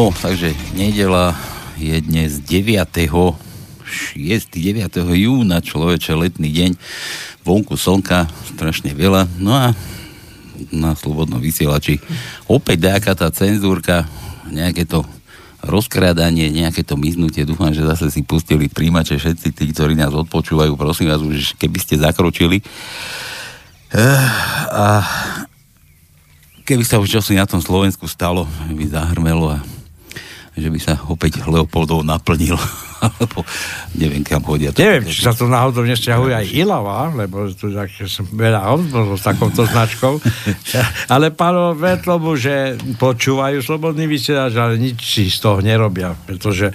No, takže nedela je dnes 9. 6. 9. júna, človeče, letný deň, vonku slnka, strašne veľa, no a na slobodnom vysielači opäť nejaká tá cenzúrka, nejaké to rozkrádanie, nejaké to miznutie, dúfam, že zase si pustili príjimače všetci tí, ktorí nás odpočúvajú, prosím vás už, keby ste zakročili. Eh, a keby sa už čosi na tom Slovensku stalo, by zahrmelo a že by sa opäť Leopoldov naplnil, alebo neviem, kam hodia. Neviem, či sa to náhodou nesťahuje aj Ilava, lebo tu tak som veľa s takouto značkou. ale páno, ver tomu, že počúvajú slobodný vysielač, ale nič si z toho nerobia, pretože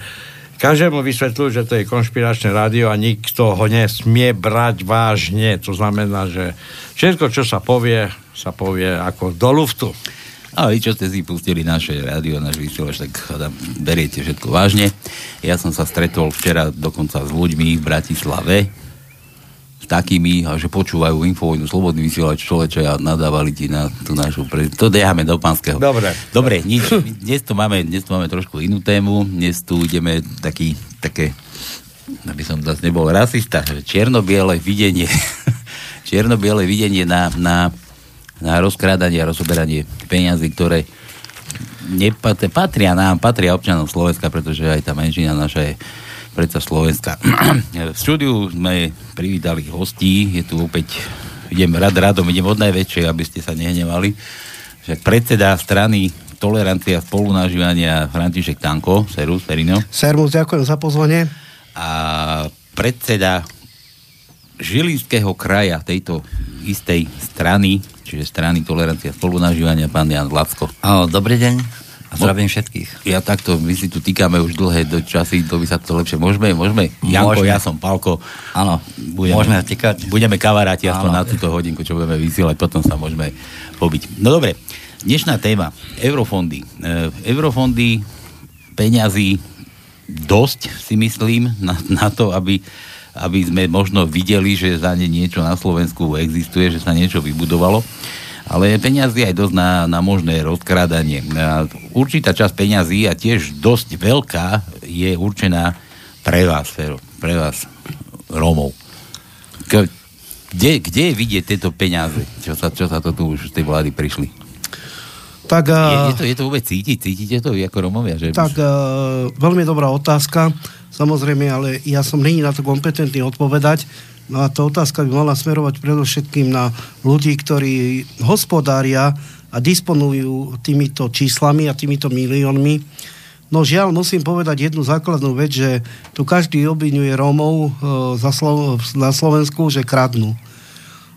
každému vysvetľujú, že to je konšpiračné rádio a nikto ho nesmie brať vážne. To znamená, že všetko, čo sa povie, sa povie ako do luftu. A vy, čo ste si pustili naše rádio, náš vysielač, tak hádam, beriete všetko vážne. Ja som sa stretol včera dokonca s ľuďmi v Bratislave, s takými, že počúvajú Infovojnu Slobodný vysielač človeče a nadávali ti na tú našu pre... To dejáme do pánskeho. Dobre. Dobre, nič. Dnes tu máme, dnes tu máme trošku inú tému. Dnes tu ideme taký, také, aby som zase nebol rasista, čierno-biele videnie, čierno-biele videnie na, na na rozkrádanie a rozoberanie peňazí, ktoré nepatria, patria nám, patria občanom Slovenska, pretože aj tá menšina naša je predsa Slovenska. v štúdiu sme privítali hostí, je tu opäť, idem rad radom, idem od najväčšej, aby ste sa nehnevali. Však predseda strany Tolerancia spolunažívania František Tanko, Serus, Perino. Servus, ďakujem za pozvanie. A predseda Žilinského kraja tejto istej strany čiže strany tolerancia spolunažívania, pán Jan Lacko. Áno, dobrý deň a zdravím všetkých. Ja takto, my si tu týkame už dlhé do časy, to by sa to lepšie. Môžeme, môžeme? Janko, môžeme. ja som Palko. Áno, budeme, môžeme týkať. Budeme kamaráti aspoň na túto hodinku, čo budeme vysielať, potom sa môžeme pobiť. No dobre, dnešná téma, eurofondy. E, eurofondy, peňazí, dosť si myslím na, na to, aby aby sme možno videli, že za ne niečo na Slovensku existuje, že sa niečo vybudovalo. Ale peniazy aj dosť na, na možné rozkrádanie. Určitá časť peňazí a tiež dosť veľká je určená pre vás, pre vás, Rómov. Kde, kde je vidieť tieto peniaze? Čo sa, čo sa to tu už z tej vlády prišli? Tak, je, je, to, je to vôbec cítiť? Cítite to ako Romovia? Že tak, uh, veľmi dobrá otázka samozrejme, ale ja som není na to kompetentný odpovedať. No a tá otázka by mala smerovať predovšetkým na ľudí, ktorí hospodária a disponujú týmito číslami a týmito miliónmi. No žiaľ, musím povedať jednu základnú vec, že tu každý obvinuje Rómov e, Slo- na Slovensku, že kradnú.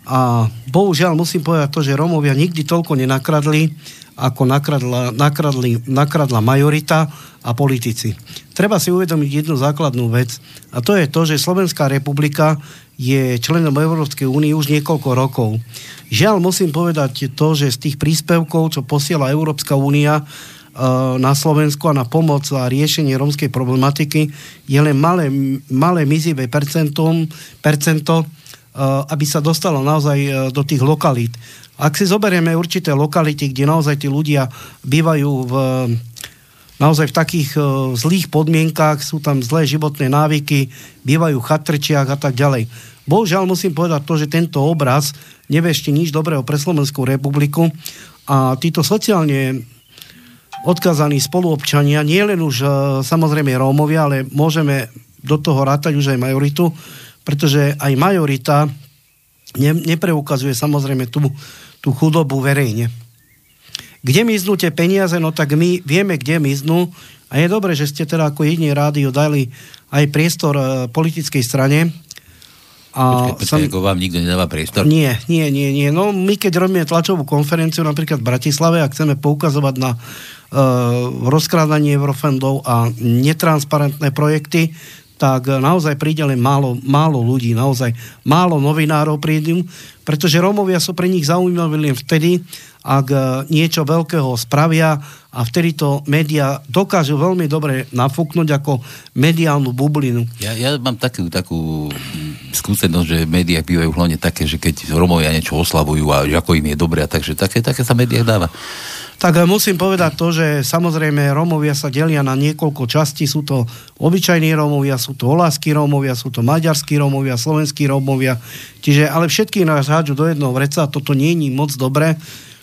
A bohužiaľ musím povedať to, že Rómovia nikdy toľko nenakradli, ako nakradla, nakradli, nakradla majorita a politici. Treba si uvedomiť jednu základnú vec a to je to, že Slovenská republika je členom Európskej únie už niekoľko rokov. Žiaľ, musím povedať to, že z tých príspevkov, čo posiela Európska únia e, na Slovensku a na pomoc a riešenie rómskej problematiky je len malé, malé mizivé percentum, percento, aby sa dostalo naozaj e, do tých lokalít. Ak si zoberieme určité lokality, kde naozaj tí ľudia bývajú v naozaj v takých uh, zlých podmienkách, sú tam zlé životné návyky, bývajú v chatrčiach a tak ďalej. Bohužiaľ musím povedať to, že tento obraz nevešti nič dobrého pre Slovenskú republiku a títo sociálne odkazaní spoluobčania, nie len už samozrejme Rómovia, ale môžeme do toho rátať už aj majoritu, pretože aj majorita ne, nepreukazuje samozrejme tú, tú chudobu verejne. Kde miznú tie peniaze? No tak my vieme, kde miznú. A je dobré, že ste teda ako jediný rádio dali aj priestor e, politickej strane. A počkej, počkej, ako vám nikto nedáva priestor? Nie, nie, nie, nie. No my keď robíme tlačovú konferenciu napríklad v Bratislave a chceme poukazovať na uh, rozkrádanie eurofondov a netransparentné projekty, tak naozaj príde len málo, málo ľudí, naozaj málo novinárov prídu, pretože Rómovia sú pre nich zaujímaví len vtedy, ak e, niečo veľkého spravia a vtedy to média dokážu veľmi dobre nafúknuť ako mediálnu bublinu. Ja, ja mám takú, takú skúsenosť, že médiá bývajú hlavne také, že keď Romovia niečo oslavujú a ako im je dobré, takže také, také sa médiá dáva. Tak eh, musím povedať to, že samozrejme Rómovia sa delia na niekoľko častí. Sú to obyčajní Rómovia, sú to oláskí Rómovia, sú to maďarskí Rómovia, slovenskí Rómovia. Čiže, ale všetky nás hádžu do jedného vreca a toto nie je moc dobré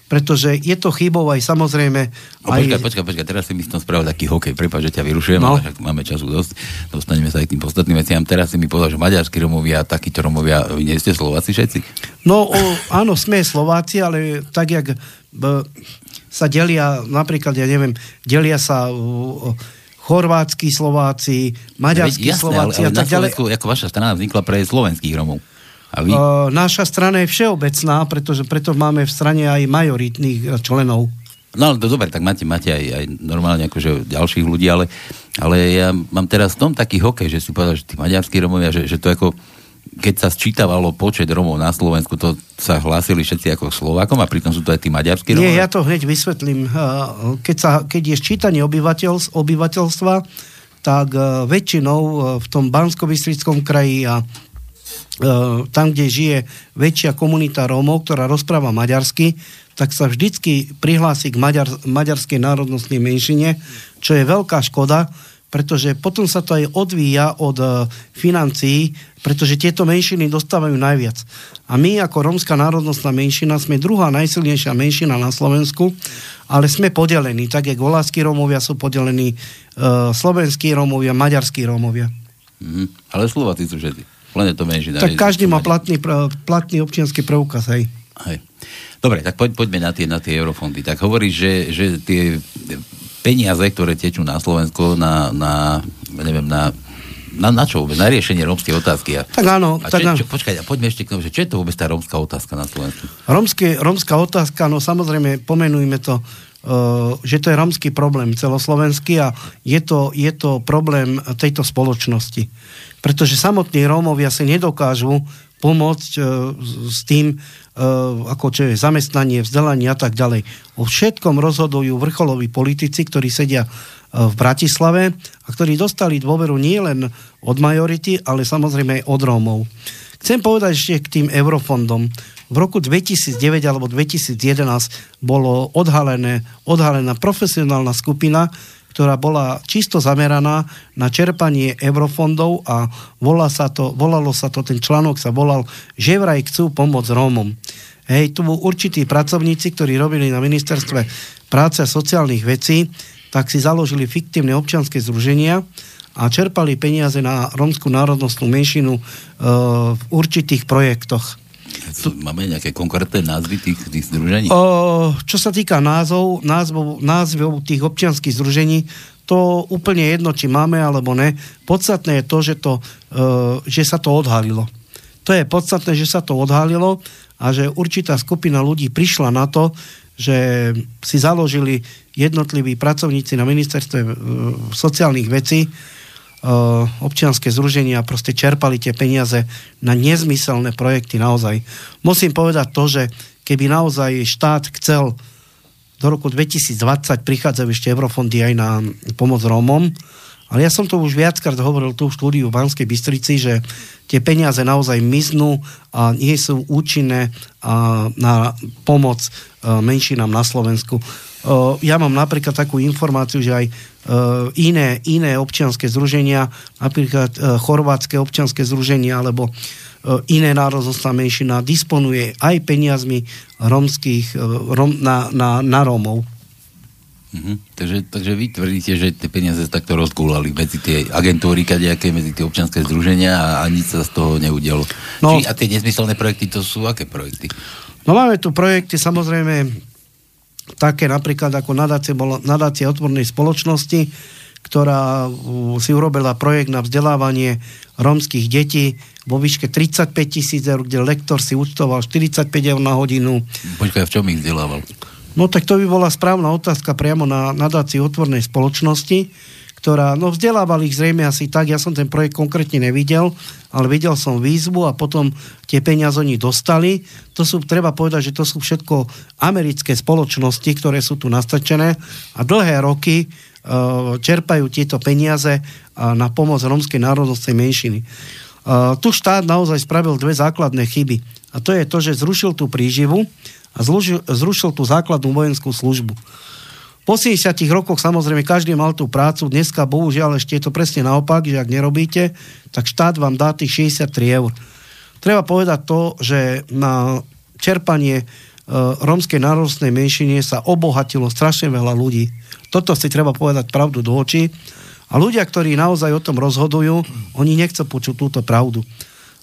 pretože je to chybou aj samozrejme... Aj... Počkaj, počkaj, počkaj, teraz si mi som spravil taký hokej, prepáč, že ťa vyrušujem, no. ale máme času dosť, dostaneme sa aj k tým podstatným veciam. Teraz si mi povedal, že maďarskí Romovia, takíto Romovia, vy nie ste Slováci všetci? No, o, áno, sme Slováci, ale tak, jak sa delia, napríklad, ja neviem, delia sa chorvátsky Slováci, maďarskí Jasné, Slováci ale, ale a tak ďalej. ako vaša strana vznikla pre slovenských Romov. A vy? Uh, naša strana je všeobecná, pretože preto máme v strane aj majoritných členov. No ale to dobre, tak máte, máte aj, aj normálne akože ďalších ľudí, ale, ale ja mám teraz v tom taký hokej, že si povedal, že tí maďarskí Romovia, že, že to ako keď sa sčítavalo počet Romov na Slovensku, to sa hlásili všetci ako Slovákom a pritom sú to aj tí maďarskí Romovia? Nie, ja to hneď vysvetlím. Keď, sa, keď je sčítanie obyvateľ, obyvateľstva, tak e, väčšinou e, v tom bansko kraji a E, tam, kde žije väčšia komunita Rómov, ktorá rozpráva maďarsky, tak sa vždycky prihlási k maďar, maďarskej národnostnej menšine, čo je veľká škoda, pretože potom sa to aj odvíja od uh, financií, pretože tieto menšiny dostávajú najviac. A my ako rómska národnostná menšina sme druhá najsilnejšia menšina na Slovensku, ale sme podelení, tak jak voláckí Rómovia sú podelení, uh, slovenskí Rómovia, maďarskí Rómovia. Mm, ale Slováci sú všetci. Len je to menšina. Tak každý má platný, platný občianský preukaz, hej. hej. Dobre, tak poď, poďme na tie, na tie eurofondy. Tak hovoríš, že, že tie peniaze, ktoré tečú na Slovensko na, na neviem, na na, na čo vôbec? Na riešenie rómskej otázky. A, tak áno. A tak čo, čo, počkaj, poďme ešte k tomu, že čo je to vôbec tá rómska otázka na Slovensku? Rómske, rómska otázka, no samozrejme, pomenujme to, uh, že to je rómsky problém celoslovenský a je to, je to problém tejto spoločnosti pretože samotní Rómovia si nedokážu pomôcť e, s tým, e, ako čo je zamestnanie, vzdelanie a tak ďalej. O všetkom rozhodujú vrcholoví politici, ktorí sedia e, v Bratislave a ktorí dostali dôveru nielen od majority, ale samozrejme aj od Rómov. Chcem povedať ešte k tým eurofondom. V roku 2009 alebo 2011 bolo odhalené, odhalená profesionálna skupina, ktorá bola čisto zameraná na čerpanie eurofondov a volá sa to, volalo sa to, ten článok sa volal, že vraj chcú pomôcť Rómom. Hej, tu určití pracovníci, ktorí robili na ministerstve práce a sociálnych vecí, tak si založili fiktívne občianske združenia a čerpali peniaze na rómskú národnostnú menšinu e, v určitých projektoch. Máme nejaké konkrétne názvy tých, tých združení? O, čo sa týka názov, názvov, názvov tých občianských združení, to úplne jedno, či máme alebo ne. Podstatné je to, že, to, e, že sa to odhalilo. To je podstatné, že sa to odhalilo a že určitá skupina ľudí prišla na to, že si založili jednotliví pracovníci na ministerstve e, sociálnych vecí Eh, občianske združenia proste čerpali tie peniaze na nezmyselné projekty naozaj. Musím povedať to, že keby naozaj štát chcel do roku 2020 prichádzajú ešte eurofondy aj na pomoc Rómom, ale ja som to už viackrát hovoril tu v štúdiu v Banskej Bystrici, že tie peniaze naozaj miznú a nie sú účinné na pomoc eh, menšinám na Slovensku. Eh, ja mám napríklad takú informáciu, že aj iné, iné občianske združenia, napríklad e, chorvátske občianske združenie alebo e, iné národnostná menšina disponuje aj peniazmi romských, rom, na, na, na Rómov. Mhm. Takže, takže vy tvrdíte, že tie peniaze takto rozgúlali medzi tie agentúry, kadejaké, medzi tie občianske združenia a, a nič sa z toho neudialo. No, Či, a tie nezmyselné projekty, to sú aké projekty? No máme tu projekty, samozrejme, také napríklad ako nadácia, bola nadácia otvornej spoločnosti, ktorá si urobila projekt na vzdelávanie rómskych detí vo výške 35 tisíc eur, kde lektor si účtoval 45 eur na hodinu. Počkaj, v čom ich vzdelával? No tak to by bola správna otázka priamo na nadácii otvornej spoločnosti ktorá, no vzdelával ich zrejme asi tak, ja som ten projekt konkrétne nevidel, ale videl som výzvu a potom tie peniaze oni dostali. To sú, treba povedať, že to sú všetko americké spoločnosti, ktoré sú tu nastačené a dlhé roky uh, čerpajú tieto peniaze uh, na pomoc rómskej národnostnej menšiny. Uh, tu štát naozaj spravil dve základné chyby. A to je to, že zrušil tú príživu a zrušil, zrušil tú základnú vojenskú službu. Po 70 rokoch samozrejme každý mal tú prácu, dneska bohužiaľ ešte je to presne naopak, že ak nerobíte, tak štát vám dá tých 63 eur. Treba povedať to, že na čerpanie e, rómskej národnostnej menšine sa obohatilo strašne veľa ľudí. Toto si treba povedať pravdu do očí. A ľudia, ktorí naozaj o tom rozhodujú, oni nechcú počuť túto pravdu.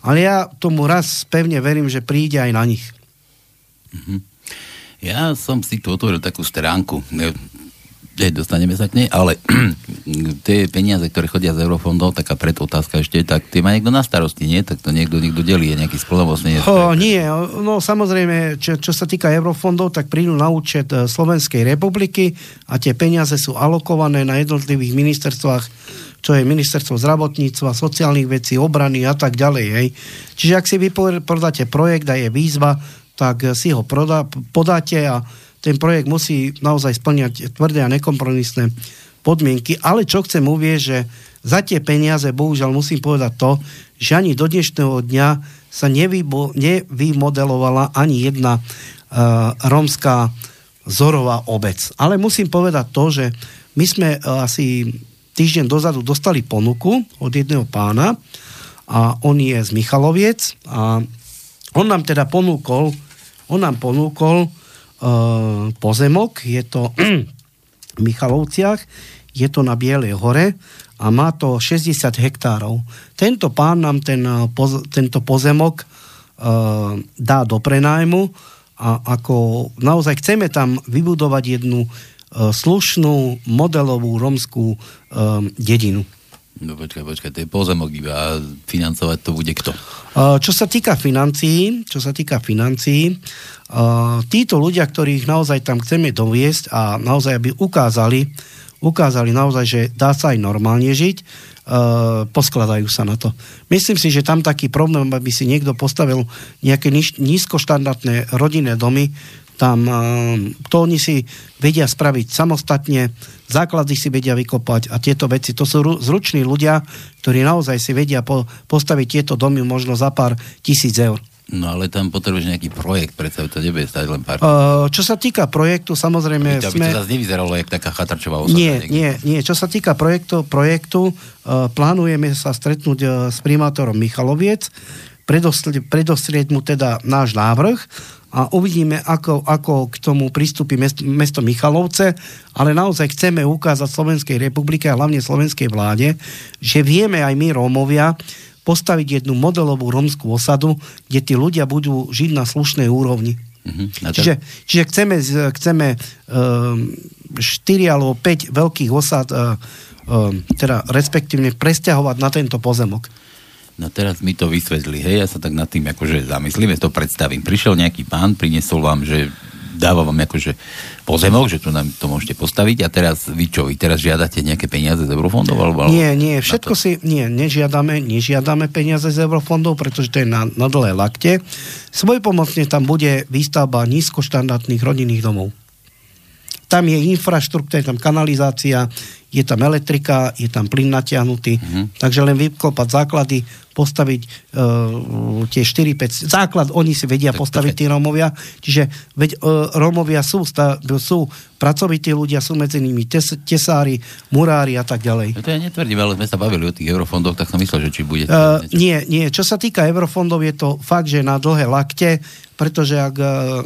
Ale ja tomu raz pevne verím, že príde aj na nich. Mm-hmm. Ja som si tu otvoril takú stránku, dostaneme sa k nej, ale tie peniaze, ktoré chodia z eurofondov, taká predotázka ešte, tak tie má niekto na starosti, nie? Tak to niekto, niekto delí, je nejaký splnomocný. Oh, nie, no samozrejme, čo, čo sa týka eurofondov, tak prídu na účet e, Slovenskej republiky a tie peniaze sú alokované na jednotlivých ministerstvách čo je ministerstvo zdravotníctva, sociálnych vecí, obrany a tak ďalej. Hej. Čiže ak si vy podáte projekt a je výzva, tak si ho proda, podáte a ten projekt musí naozaj splňať tvrdé a nekompromisné podmienky, ale čo chcem uvieť, že za tie peniaze, bohužiaľ musím povedať to, že ani do dnešného dňa sa nevybo, nevymodelovala ani jedna uh, rómska zorová obec. Ale musím povedať to, že my sme uh, asi týždeň dozadu dostali ponuku od jedného pána a on je z Michaloviec a on nám teda ponúkol on nám ponúkol uh, pozemok, je to v Michalovciach, je to na Bielej hore a má to 60 hektárov. Tento pán nám ten, uh, poz, tento pozemok uh, dá do prenájmu a ako naozaj chceme tam vybudovať jednu uh, slušnú modelovú romskú uh, dedinu. No počkaj, počkaj, to je pozemok iba a financovať to bude kto? Čo sa týka financií, čo sa týka financií, títo ľudia, ktorých naozaj tam chceme doviesť a naozaj aby ukázali, ukázali naozaj, že dá sa aj normálne žiť, poskladajú sa na to. Myslím si, že tam taký problém, aby si niekto postavil nejaké nízkoštandardné rodinné domy, tam to oni si vedia spraviť samostatne, základy si vedia vykopať a tieto veci, to sú zruční ľudia, ktorí naozaj si vedia po, postaviť tieto domy možno za pár tisíc eur. No ale tam potrebuješ nejaký projekt, predsa to nebude stať len pár. Uh, čo sa týka projektu, samozrejme... Aby to, sme... aby to zase nevyzeralo jak taká chatrčová osada. Nie, niekde. nie, nie. Čo sa týka projektu, projektu uh, plánujeme sa stretnúť uh, s primátorom Michaloviec, predostrieť mu teda náš návrh a uvidíme, ako, ako k tomu pristúpi mesto, mesto Michalovce, ale naozaj chceme ukázať Slovenskej republike a hlavne slovenskej vláde, že vieme aj my Rómovia postaviť jednu modelovú rómskú osadu, kde tí ľudia budú žiť na slušnej úrovni. Mm-hmm. Čiže, čiže chceme, chceme um, 4 alebo 5 veľkých osad, um, teda respektívne presťahovať na tento pozemok. No teraz mi to vysvetli, hej, ja sa tak nad tým akože zamyslím, ja to predstavím. Prišiel nejaký pán, priniesol vám, že dáva vám akože pozemok, že tu nám to môžete postaviť a teraz vy čo, vy teraz žiadate nejaké peniaze z eurofondov? Alebo, nie, nie, všetko si, nie, nežiadame, nežiadame peniaze z eurofondov, pretože to je na, na dlhé lakte. Svojpomocne tam bude výstavba nízkoštandardných rodinných domov. Tam je infraštruktúra, tam kanalizácia, je tam elektrika, je tam plyn natiahnutý, mm-hmm. takže len vyklopať základy, postaviť uh, tie 4-5 základ, oni si vedia tak, postaviť tí Rómovia, čiže veď uh, Rómovia sú, sta, sú pracovití ľudia, sú medzi nimi tes, tesári, murári a tak ďalej. No to ja netvrdím, ale sme sa bavili o tých eurofondoch, tak som myslel, že či bude... Uh, nie, nie, čo sa týka eurofondov, je to fakt, že na dlhé lakte, pretože ak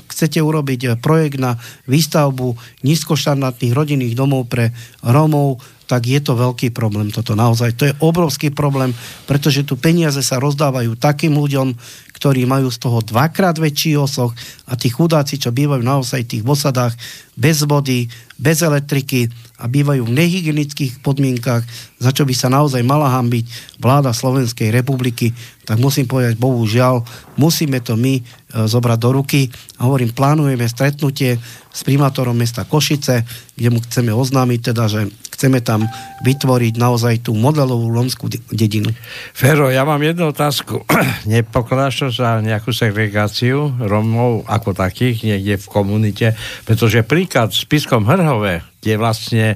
chcete urobiť projekt na výstavbu nízkoštandardných rodinných domov pre Rómov, tak je to veľký problém toto naozaj. To je obrovský problém, pretože tu peniaze sa rozdávajú takým ľuďom, ktorí majú z toho dvakrát väčší osoch a tí chudáci, čo bývajú naozaj v tých osadách bez vody, bez elektriky a bývajú v nehygienických podmienkach, za čo by sa naozaj mala hambiť vláda Slovenskej republiky, tak musím povedať, bohužiaľ, musíme to my e, zobrať do ruky. A hovorím, plánujeme stretnutie s primátorom mesta Košice, kde mu chceme oznámiť teda, že chceme tam vytvoriť naozaj tú modelovú lomskú dedinu. Fero, ja mám jednu otázku. Nepokladáš to za nejakú segregáciu Romov ako takých niekde v komunite? Pretože príklad s Piskom Hrhové, kde vlastne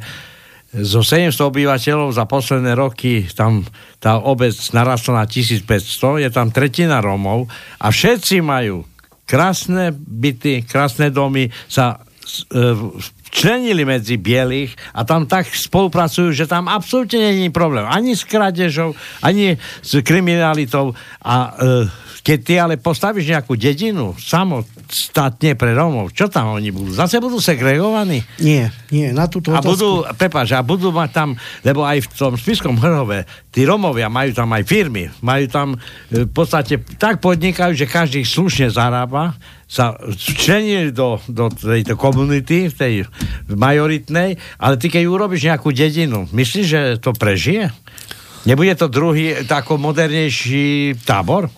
zo 700 obyvateľov za posledné roky tam tá obec narastla na 1500, je tam tretina Romov a všetci majú krásne byty, krásne domy sa e, členili medzi bielých a tam tak spolupracujú, že tam absolútne není problém. Ani s krádežou, ani s kriminalitou. A e, keď ty ale postavíš nejakú dedinu samostatne pre Rómov, čo tam oni budú? Zase budú segregovaní? Nie, nie, na túto a budú, prepáč, a budú mať tam, lebo aj v tom spiskom Hrhove, tí Rómovia majú tam aj firmy, majú tam e, v podstate tak podnikajú, že každý slušne zarába, sa včlenili do, do tejto komunity, tej majoritnej, ale ty keď urobíš nejakú dedinu, myslíš, že to prežije? Nebude to druhý tako modernejší tábor?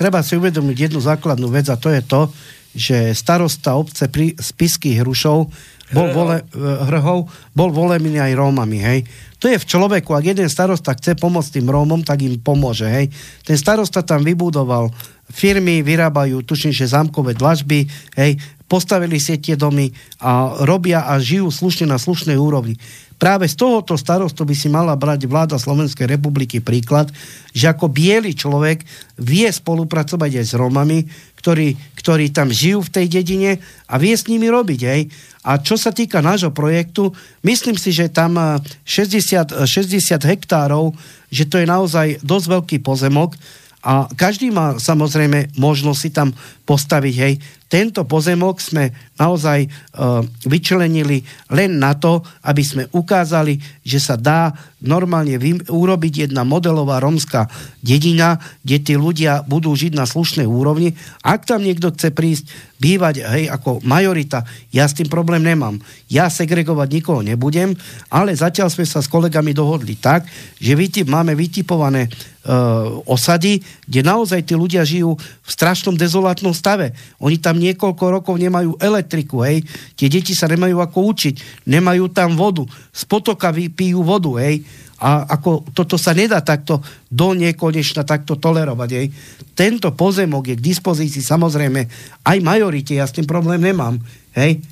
Treba si uvedomiť jednu základnú vec a to je to, že starosta obce pri spiských Hrušov bol vole, eh, hrhov, bol volený aj Rómami, hej. To je v človeku, ak jeden starosta chce pomôcť tým Rómom, tak im pomôže, hej. Ten starosta tam vybudoval firmy vyrábajú, tuším, že zámkové dlažby, hej, postavili si tie domy a robia a žijú slušne na slušnej úrovni. Práve z tohoto starostu by si mala brať vláda Slovenskej republiky príklad, že ako biely človek vie spolupracovať aj s Romami, ktorí, ktorí tam žijú v tej dedine a vie s nimi robiť. Hej. A čo sa týka nášho projektu, myslím si, že tam 60, 60 hektárov, že to je naozaj dosť veľký pozemok, a každý má samozrejme možnosť si tam postaviť, hej, tento pozemok sme naozaj uh, vyčlenili len na to, aby sme ukázali, že sa dá normálne vy, urobiť jedna modelová romská dedina, kde tí ľudia budú žiť na slušnej úrovni. Ak tam niekto chce prísť bývať, hej, ako majorita, ja s tým problém nemám. Ja segregovať nikoho nebudem, ale zatiaľ sme sa s kolegami dohodli tak, že vytip, máme vytipované uh, osady, kde naozaj tí ľudia žijú v strašnom dezolátnom stave. Oni tam niekoľko rokov nemajú elektriku, hej. Tie deti sa nemajú ako učiť, nemajú tam vodu, z potoka pijú vodu, hej. A ako toto sa nedá takto do nekonečna takto tolerovať. Hej. Tento pozemok je k dispozícii samozrejme aj majorite, ja s tým problém nemám. Hej.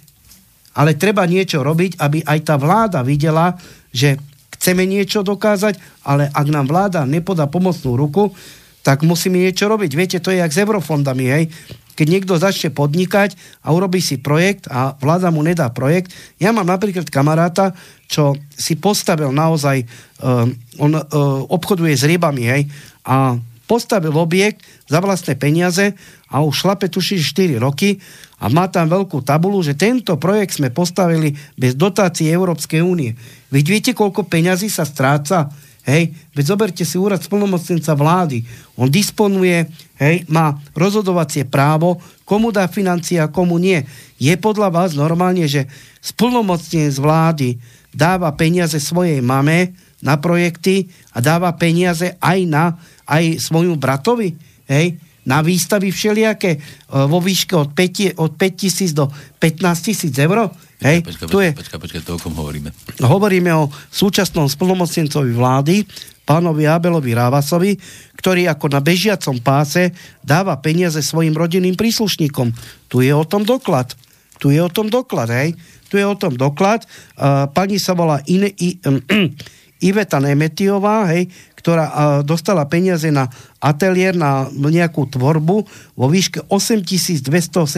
Ale treba niečo robiť, aby aj tá vláda videla, že chceme niečo dokázať, ale ak nám vláda nepodá pomocnú ruku, tak musíme niečo robiť. Viete, to je jak s eurofondami, hej keď niekto začne podnikať a urobí si projekt a vláda mu nedá projekt. Ja mám napríklad kamaráta, čo si postavil naozaj, uh, on uh, obchoduje s rybami, hej, a postavil objekt za vlastné peniaze a už šlape tuší 4 roky a má tam veľkú tabulu, že tento projekt sme postavili bez dotácií Európskej únie. Vy viete, koľko peňazí sa stráca Hej, veď zoberte si úrad splnomocnenca vlády. On disponuje, hej, má rozhodovacie právo, komu dá financie a komu nie. Je podľa vás normálne, že splnomocnenec vlády dáva peniaze svojej mame na projekty a dáva peniaze aj na aj svojmu bratovi? Hej, na výstavy všelijaké e, vo výške od 5, od 5 tisíc do 15 tisíc eur. Hej, počka, tu je, počka, počka, to o kom hovoríme? Hovoríme o súčasnom splnomocnencovi vlády, pánovi Abelovi Rávasovi, ktorý ako na bežiacom páse dáva peniaze svojim rodinným príslušníkom. Tu je o tom doklad. Tu je o tom doklad, hej. Tu je o tom doklad. Uh, pani sa volá In, I, um, Iveta Nemetiová, hej, ktorá dostala peniaze na ateliér, na nejakú tvorbu vo výške 8270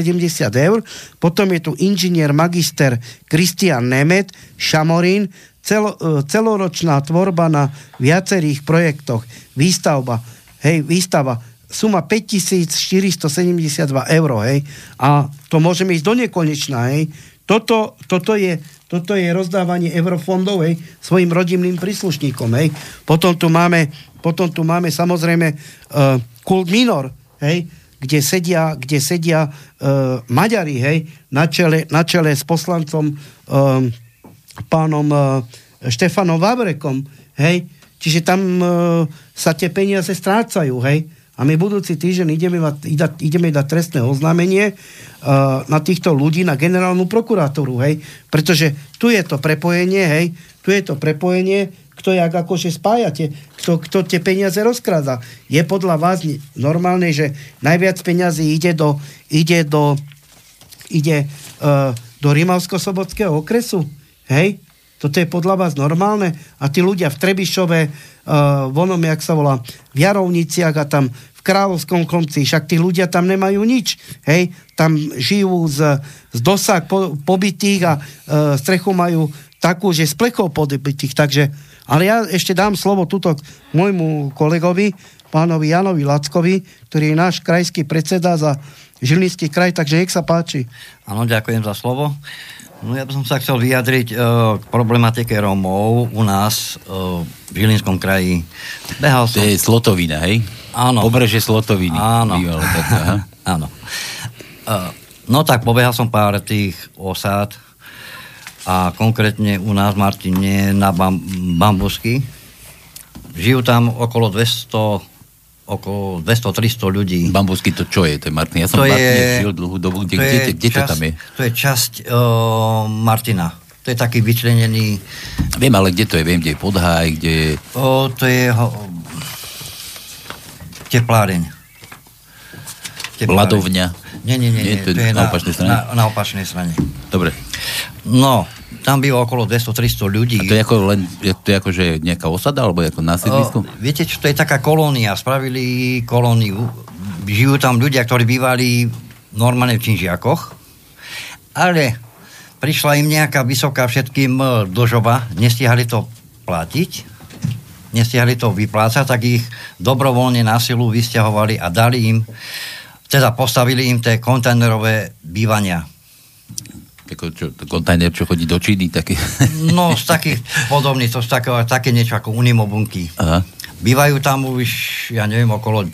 eur. Potom je tu inžinier magister Kristian Nemet, Šamorín, celo, e, celoročná tvorba na viacerých projektoch. Výstavba, hej, výstava suma 5472 eur, hej, a to môžeme ísť do nekonečna, hej. Toto, toto je toto je rozdávanie eurofondov hej, svojim rodinným príslušníkom. Hej. Potom, tu máme, potom tu máme samozrejme uh, kult minor, hej, kde sedia, kde sedia uh, Maďari hej, na, čele, na čele s poslancom uh, pánom uh, Štefanom Vavrekom. Hej. Čiže tam uh, sa tie peniaze strácajú. Hej a my budúci týždeň ideme, ideme dať trestné oznámenie na týchto ľudí, na generálnu prokurátoru, hej, pretože tu je to prepojenie, hej, tu je to prepojenie, kto jak akože spájate, kto, kto tie peniaze rozkráda. Je podľa vás normálne, že najviac peňazí ide do, ide do, ide, uh, do Rimavsko-Sobotského okresu, hej, toto je podľa vás normálne? A tí ľudia v Trebišove, uh, vonom, jak sa volá, v Jarovniciach a tam v Kráľovskom konci, však tí ľudia tam nemajú nič, hej, tam žijú z, z dosah po, pobytých a e, strechu majú takú, že z plechov pobytých, takže, ale ja ešte dám slovo tuto môjmu kolegovi, pánovi Janovi Lackovi, ktorý je náš krajský predseda za Žilinský kraj, takže nech sa páči. Áno, ďakujem za slovo. No ja by som sa chcel vyjadriť uh, k problematike Rómov u nás uh, v Žilinskom kraji. Behal som... To je Slotovina, hej? Áno. Pobreže Slotoviny. Áno. Bývalo, tak. Áno. Uh, no tak pobehal som pár tých osád a konkrétne u nás v Martine na Bam- Bambusky. Žijú tam okolo 200 okolo 200-300 ľudí. Bambusky to čo je? To je Martin. Ja som to Martine je, žil dlhú dobu. Kde, to, kde, kde časť, to tam je? To je časť uh, Martina. To je taký vyčlenený... Viem, ale kde to je? Viem, kde je Podhaj, kde je... O, to je ho, tepláreň. tepláreň. Ladovňa. Nie, nie, nie, nie. to, je to je na, na opačnej strane? Na, na opačnej strane. Dobre. No, tam bylo okolo 200-300 ľudí. A to je ako len, to je ako, že nejaká osada, alebo ako na sídlisku? viete čo, to je taká kolónia, spravili kolóniu, žijú tam ľudia, ktorí bývali normálne v Činžiakoch, ale prišla im nejaká vysoká všetkým e, dožoba, nestihali to platiť, nestihali to vyplácať, tak ich dobrovoľne na silu vysťahovali a dali im, teda postavili im tie kontajnerové bývania ako čo, kontajner, čo chodí do Číny, taký... No, z takých podobných, to sú také, také niečo ako unimobunky. Aha. Bývajú tam už, ja neviem, okolo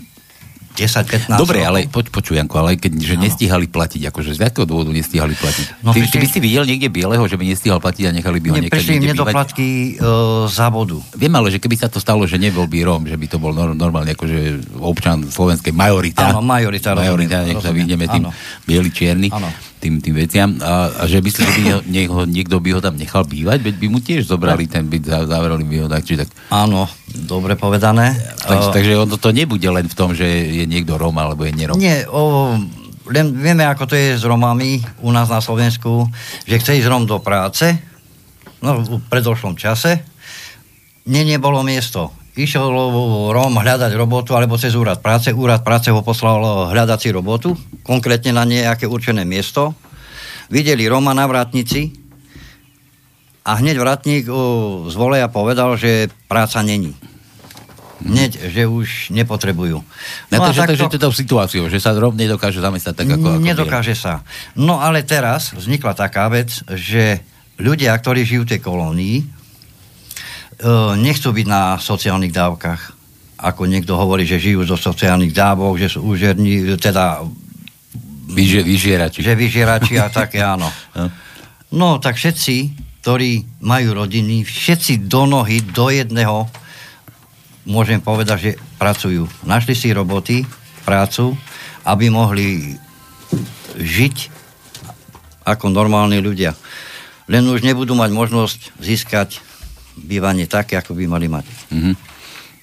10-15 Dobre, rokov. ale poč, počuj, Janko, ale keď že nestíhali platiť, akože z akého dôvodu nestíhali platiť? No, ty, ty by si videl niekde bieleho, že by nestíhal platiť a nechali by ho niekde Prišli im nedoplatky uh, za vodu. Viem ale, že keby sa to stalo, že nebol by Róm, že by to bol normálne akože občan slovenskej majorita. Áno, majorita. Majorita, nech sa vyjdeme tým bieli čierny. Áno tým, tým veciam. A, a že myslíš, že by nieho, niekto by ho tam nechal bývať? Veď by mu tiež zobrali ten byt, zavrali by ho tak, či tak. Áno, dobre povedané. Tak, uh, takže ono to nebude len v tom, že je niekto Rom alebo je nerom. Nie, o, len vieme, ako to je s Romami u nás na Slovensku, že chce ísť Rom do práce, no v predošlom čase, nie, nebolo miesto išiel Róm hľadať robotu alebo cez úrad práce. Úrad práce ho poslal hľadať si robotu, konkrétne na nejaké určené miesto. Videli Róma na vrátnici a hneď vrátnik z voleja povedal, že práca není. Hneď, že už nepotrebujú. No Na to, že, takto, že situáciu, že sa Róm nedokáže zamestnať tak, ako... ako nedokáže sa. No ale teraz vznikla taká vec, že ľudia, ktorí žijú v tej kolónii, nechcú byť na sociálnych dávkach. Ako niekto hovorí, že žijú zo sociálnych dávok, že sú úžerní, teda... Vyže, vyžierači. Že vyžierači a také, áno. No, tak všetci, ktorí majú rodiny, všetci do nohy, do jedného, môžem povedať, že pracujú. Našli si roboty, prácu, aby mohli žiť ako normálni ľudia. Len už nebudú mať možnosť získať bývanie také, ako by mali mať. Mm-hmm.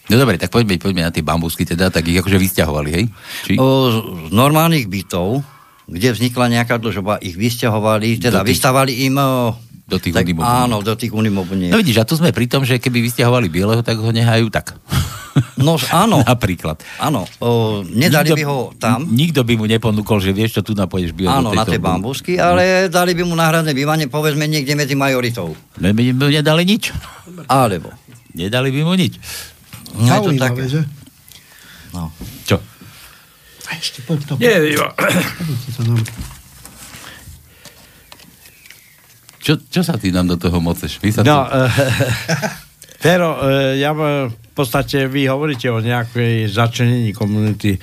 No dobre, tak poďme, poďme na tie bambusky teda, tak ich akože vysťahovali, hej? Či? O, z normálnych bytov, kde vznikla nejaká dlžoba, ich vysťahovali, teda tých... vystávali im do tých tak, Áno, do tých unimobuniek. No vidíš, a tu sme pri tom, že keby vysťahovali bieleho, tak ho nehajú tak. No áno. Napríklad. Áno, o, nedali nikto, by ho tam. Nikto by mu neponúkol, že vieš, čo tu napoješ bývať. Áno, na tie bambusky, ale no. dali by mu náhradné bývanie, povedzme, niekde medzi majoritou. Ne, by mu nedali nič. Alebo. Nedali by mu nič. No, je to také. že? No. Čo? A ešte poď to. Nie. Čo, čo sa ty nám do toho moceš? Vy sa no, to... Pero, uh, ja v podstate vy hovoríte o nejakej začlenení komunity e,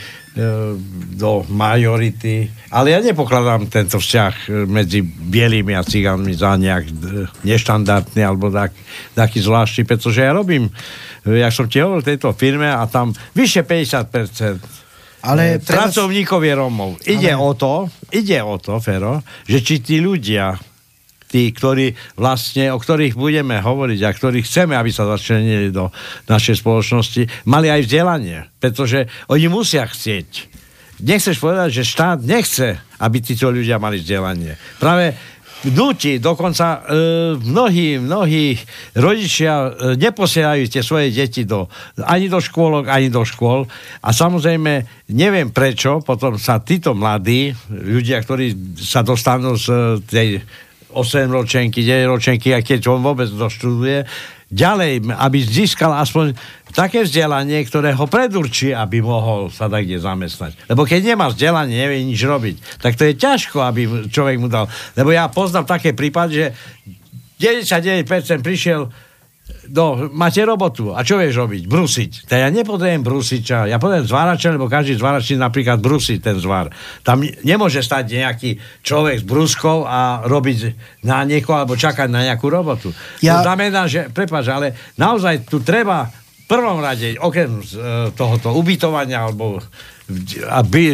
do majority, ale ja nepokladám tento vzťah e, medzi bielými a cigánmi za nejak e, neštandardný alebo tak, taký zvláštny, pretože ja robím, ja som ti hovoril tejto firme a tam vyše 50% ale treba... pracovníkov je Romov. Ide ale... o to, ide o to, Fero, že či tí ľudia tí, ktorí vlastne, o ktorých budeme hovoriť a ktorých chceme, aby sa začlenili do našej spoločnosti, mali aj vzdelanie. Pretože oni musia chcieť. Nechceš povedať, že štát nechce, aby títo ľudia mali vzdelanie. Práve nutí, dokonca e, mnohí, mnohí rodičia e, neposielajú tie svoje deti do, ani do škôlok, ani do škôl a samozrejme neviem prečo, potom sa títo mladí ľudia, ktorí sa dostanú z e, tej 8 ročenky, 9 ročenky, a keď on vôbec doštuduje, ďalej, aby získal aspoň také vzdelanie, ktoré ho predurčí, aby mohol sa tak kde zamestnať. Lebo keď nemá vzdelanie, nevie nič robiť, tak to je ťažko, aby človek mu dal. Lebo ja poznám také prípad, že 99% prišiel No, máte robotu. A čo vieš robiť? Brusiť. Tak ja nepotrebujem brusiča. Ja potrebujem zvárača, lebo každý zvárač napríklad brusí ten zvár. Tam nemôže stať nejaký človek s bruskou a robiť na niekoho alebo čakať na nejakú robotu. Ja... To znamená, že, prepáč, ale naozaj tu treba v prvom rade, okrem e, tohoto ubytovania alebo a by,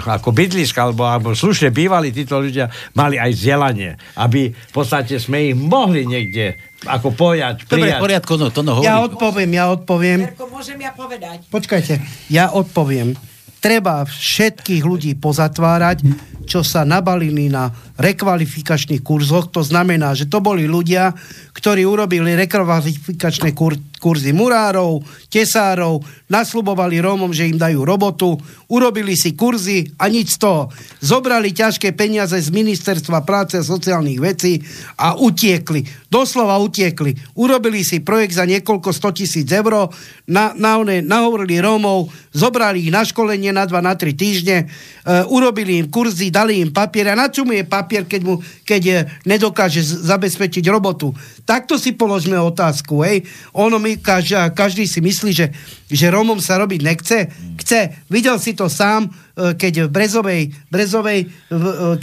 ako bydliska, alebo, alebo slušne bývali títo ľudia, mali aj vzdelanie, aby v podstate sme ich mohli niekde ako pojať, prijať. Dobre, v poriadku, no, to no hovorí. Ja odpoviem, ja odpoviem. Verko, môžem ja povedať? Počkajte, ja odpoviem. Treba všetkých ľudí pozatvárať, čo sa nabalili na rekvalifikačných kurzoch. To znamená, že to boli ľudia, ktorí urobili rekvalifikačné kur- kurzy murárov, tesárov, naslubovali Rómom, že im dajú robotu, urobili si kurzy a nič z toho. Zobrali ťažké peniaze z Ministerstva práce a sociálnych vecí a utiekli. Doslova utiekli. Urobili si projekt za niekoľko 100 tisíc eur, na, na one, nahovorili Rómov, zobrali ich na školenie na 2 na 3 týždne, uh, urobili im kurzy, dali im papier a na čo mu je papier, keď, mu, keď je, nedokáže zabezpečiť robotu. Takto si položme otázku. Hej. Ono mi, každý, každý si myslí, že, že Rómom sa robiť nechce. Chce. Videl si to sám, e, keď v Brezovej, Brezovej e,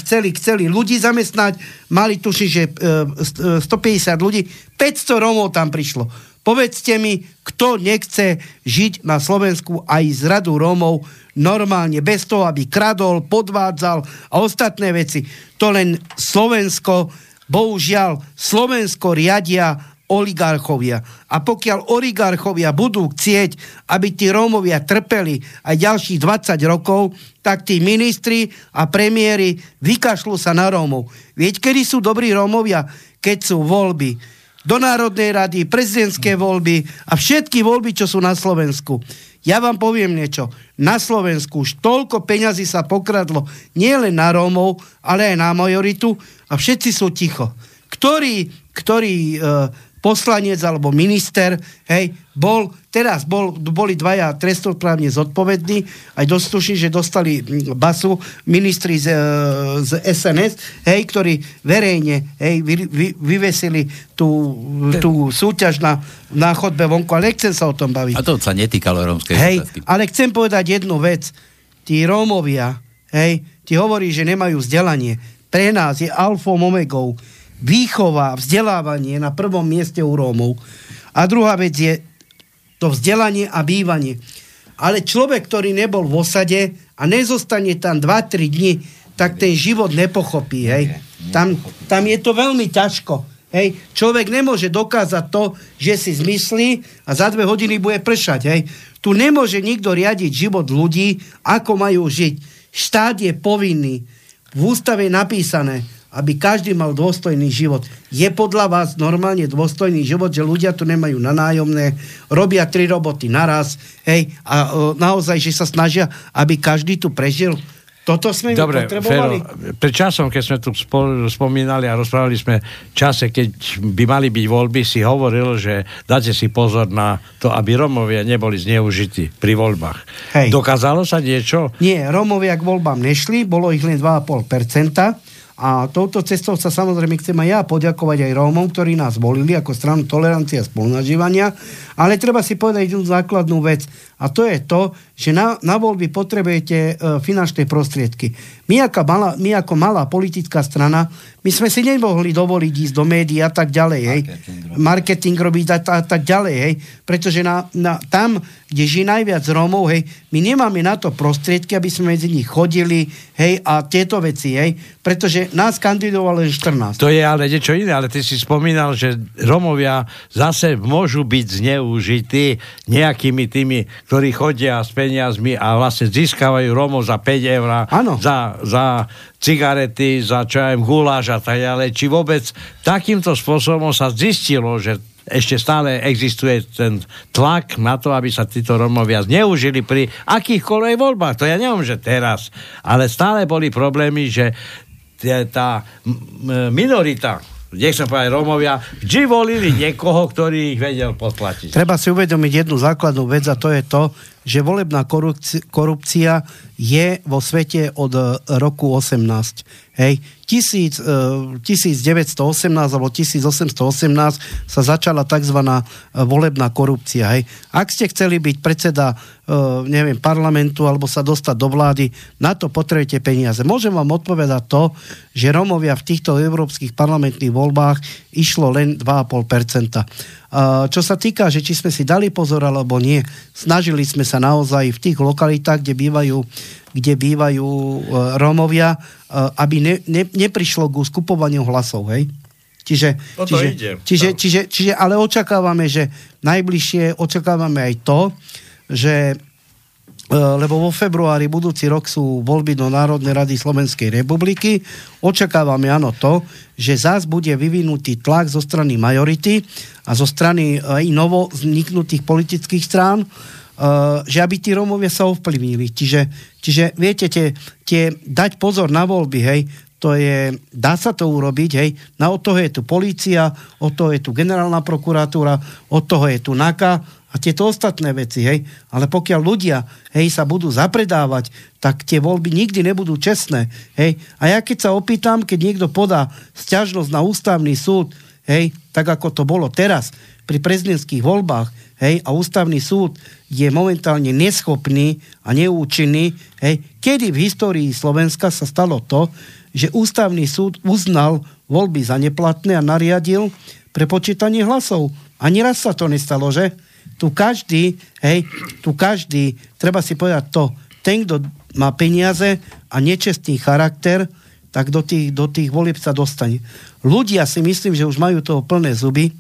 chceli, chceli ľudí zamestnať, mali tuši, že 150 e, ľudí, 500 Rómov tam prišlo. Povedzte mi, kto nechce žiť na Slovensku aj z radu Rómov normálne, bez toho, aby kradol, podvádzal a ostatné veci. To len Slovensko, bohužiaľ, Slovensko riadia oligarchovia. A pokiaľ oligarchovia budú chcieť, aby tí Rómovia trpeli aj ďalších 20 rokov, tak tí ministri a premiéry vykašľú sa na Rómov. Vieť, kedy sú dobrí Rómovia? Keď sú voľby do Národnej rady, prezidentské voľby a všetky voľby, čo sú na Slovensku. Ja vám poviem niečo. Na Slovensku už toľko peňazí sa pokradlo nielen na Rómov, ale aj na majoritu a všetci sú ticho. Ktorý, ktorý e, poslanec alebo minister, hej, bol, teraz bol, boli dvaja trestoprávne zodpovední, aj dostuší, že dostali basu ministri z, e, z SNS, hej, ktorí verejne, hej, vy, vy, vyvesili tú, tú súťaž na, na chodbe vonku, ale nechcem sa o tom baviť. A to sa netýkalo rómskej Hej, otázky. ale chcem povedať jednu vec. Tí Rómovia, hej, ti hovorí, že nemajú vzdelanie. Pre nás je alfom omegou výchova, vzdelávanie na prvom mieste u Rómov. A druhá vec je to vzdelanie a bývanie. Ale človek, ktorý nebol v osade a nezostane tam 2-3 dni, tak ten život nepochopí. Hej. Tam, tam je to veľmi ťažko. Hej. Človek nemôže dokázať to, že si zmyslí a za dve hodiny bude pršať. Hej. Tu nemôže nikto riadiť život ľudí, ako majú žiť. Štát je povinný. V ústave je napísané, aby každý mal dôstojný život. Je podľa vás normálne dôstojný život, že ľudia tu nemajú na nájomné, robia tri roboty naraz, hej, a o, naozaj, že sa snažia, aby každý tu prežil? Toto sme Dobre, potrebovali. Fero, pred časom, keď sme tu spomínali a rozprávali sme čase, keď by mali byť voľby, si hovoril, že dáte si pozor na to, aby Romovia neboli zneužití pri voľbách. Hej. Dokázalo sa niečo? Nie, Romovia k voľbám nešli, bolo ich len 2,5%. A touto cestou sa samozrejme chcem aj ja poďakovať aj Rómom, ktorí nás volili ako stranu tolerancie a spolunažívania. Ale treba si povedať jednu základnú vec. A to je to, že na, na voľby potrebujete e, finančné prostriedky. My ako, malá, my ako malá politická strana, my sme si nemohli dovoliť ísť do médií a tak ďalej. Hej. Marketing, Marketing robiť a, a tak ďalej. Hej. Pretože na, na, tam, kde žije najviac Rómov, hej, my nemáme na to prostriedky, aby sme medzi nich chodili hej, a tieto veci. Hej. Pretože nás kandidovalo len 14. To je ale niečo iné, ale ty si spomínal, že Rómovia zase môžu byť zneu zneužití nejakými tými, ktorí chodia s peniazmi a vlastne získavajú Rómov za 5 eur, za za cigarety, za čo aj guláš a tak ďalej. Či vôbec takýmto spôsobom sa zistilo, že ešte stále existuje ten tlak na to, aby sa títo Romovia zneužili pri akýchkoľvek voľbách. To ja neviem, že teraz. Ale stále boli problémy, že tá minorita nech sa povedať Rómovia, vždy volili niekoho, ktorý ich vedel podplatiť. Treba si uvedomiť jednu základnú vec a to je to, že volebná korupcia je vo svete od roku 18. Hej, 1000, 1918 e, alebo 1818 sa začala tzv. E, volebná korupcia. Hej. Ak ste chceli byť predseda e, neviem, parlamentu alebo sa dostať do vlády, na to potrebujete peniaze. Môžem vám odpovedať to, že Romovia v týchto európskych parlamentných voľbách išlo len 2,5%. Čo sa týka, že či sme si dali pozor alebo nie, snažili sme sa naozaj v tých lokalitách, kde bývajú kde bývajú uh, Rómovia, uh, aby ne, ne, neprišlo ku skupovaniu hlasov, hej? Čiže, čiže, ide. Čiže, čiže, čiže, ale očakávame, že najbližšie očakávame aj to, že lebo vo februári budúci rok sú voľby do Národnej rady Slovenskej republiky. Očakávame áno to, že zás bude vyvinutý tlak zo strany majority a zo strany aj novo vzniknutých politických strán, Uh, že aby tí Rómovia sa ovplyvnili. Čiže, čiže viete, tie, tie dať pozor na voľby, hej, to je, dá sa to urobiť, hej, na od toho je tu policia, od toho je tu generálna prokuratúra, od toho je tu NAKA a tieto ostatné veci, hej. Ale pokiaľ ľudia, hej, sa budú zapredávať, tak tie voľby nikdy nebudú čestné, hej. A ja keď sa opýtam, keď niekto podá sťažnosť na ústavný súd, hej, tak ako to bolo teraz pri prezidentských voľbách, hej, a ústavný súd je momentálne neschopný a neúčinný, hej, kedy v histórii Slovenska sa stalo to, že ústavný súd uznal voľby za neplatné a nariadil prepočítanie hlasov. Ani raz sa to nestalo, že? Tu každý, hej, tu každý, treba si povedať to, ten, kto má peniaze a nečestný charakter, tak do tých, do tých volieb sa dostane. Ľudia si myslím, že už majú toho plné zuby,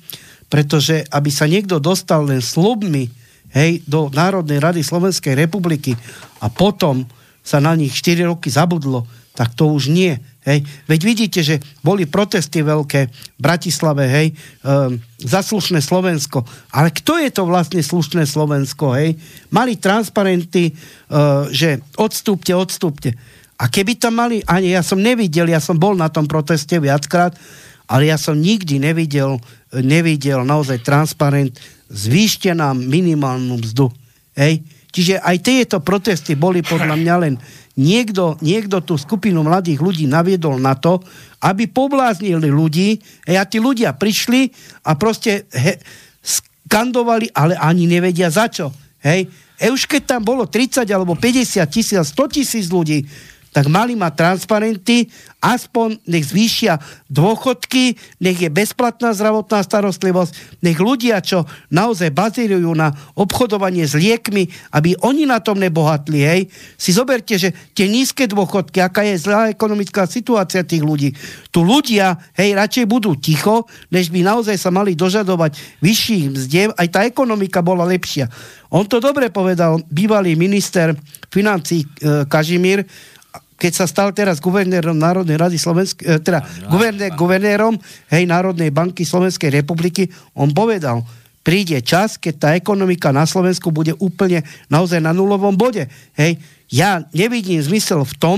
pretože aby sa niekto dostal len slubmi hej, do Národnej rady Slovenskej republiky a potom sa na nich 4 roky zabudlo, tak to už nie. Hej. Veď vidíte, že boli protesty veľké v Bratislave, hej, um, za Slovensko. Ale kto je to vlastne slušné Slovensko, hej? Mali transparenty, uh, že odstúpte, odstúpte. A keby tam mali, ani ja som nevidel, ja som bol na tom proteste viackrát, ale ja som nikdy nevidel, nevidel naozaj transparent, zvýšte nám minimálnu mzdu. Hej? Čiže aj tieto protesty boli podľa mňa len niekto, niekto tú skupinu mladých ľudí naviedol na to, aby pobláznili ľudí hej, a tí ľudia prišli a proste he, skandovali, ale ani nevedia za čo. Hej? E už keď tam bolo 30 alebo 50 tisíc, 100 tisíc ľudí, tak mali mať transparenty, aspoň nech zvýšia dôchodky, nech je bezplatná zdravotná starostlivosť, nech ľudia, čo naozaj bazírujú na obchodovanie s liekmi, aby oni na tom nebohatli, hej. Si zoberte, že tie nízke dôchodky, aká je zlá ekonomická situácia tých ľudí. Tu ľudia, hej, radšej budú ticho, než by naozaj sa mali dožadovať vyšších mzdiev, aj tá ekonomika bola lepšia. On to dobre povedal, bývalý minister financí e, Kažimír, keď sa stal teraz guvernérom Národnej rady Slovenskej, teda guverné, guvernérom hej, Národnej banky Slovenskej republiky, on povedal, príde čas, keď tá ekonomika na Slovensku bude úplne naozaj na nulovom bode. Hej. Ja nevidím zmysel v tom,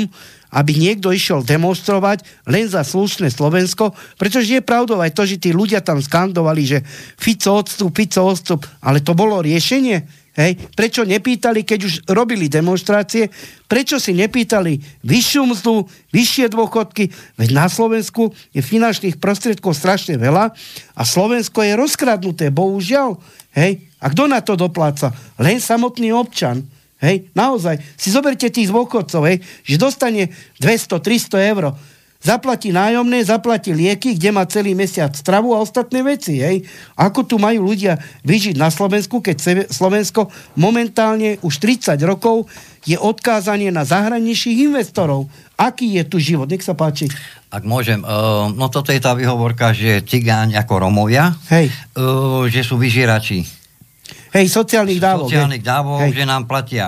aby niekto išiel demonstrovať len za slušné Slovensko, pretože je pravdou aj to, že tí ľudia tam skandovali, že Fico odstup, Fico odstup, ale to bolo riešenie Hej? Prečo nepýtali, keď už robili demonstrácie, prečo si nepýtali vyššiu mzdu, vyššie dôchodky, veď na Slovensku je finančných prostriedkov strašne veľa a Slovensko je rozkradnuté, bohužiaľ. Hej? A kto na to dopláca? Len samotný občan. Hej? Naozaj. Si zoberte tých dôchodcov, hej? že dostane 200-300 eur zaplatí nájomné, zaplatí lieky, kde má celý mesiac stravu a ostatné veci. Hej. Ako tu majú ľudia vyžiť na Slovensku, keď Slovensko momentálne už 30 rokov je odkázanie na zahraničných investorov. Aký je tu život? Nech sa páči. Ak môžem, uh, no toto je tá vyhovorka, že cigáň ako Romovia, Hej. Uh, že sú vyžierači. Hej, sociálnych dávok. Sociálnych dávok, že nám platia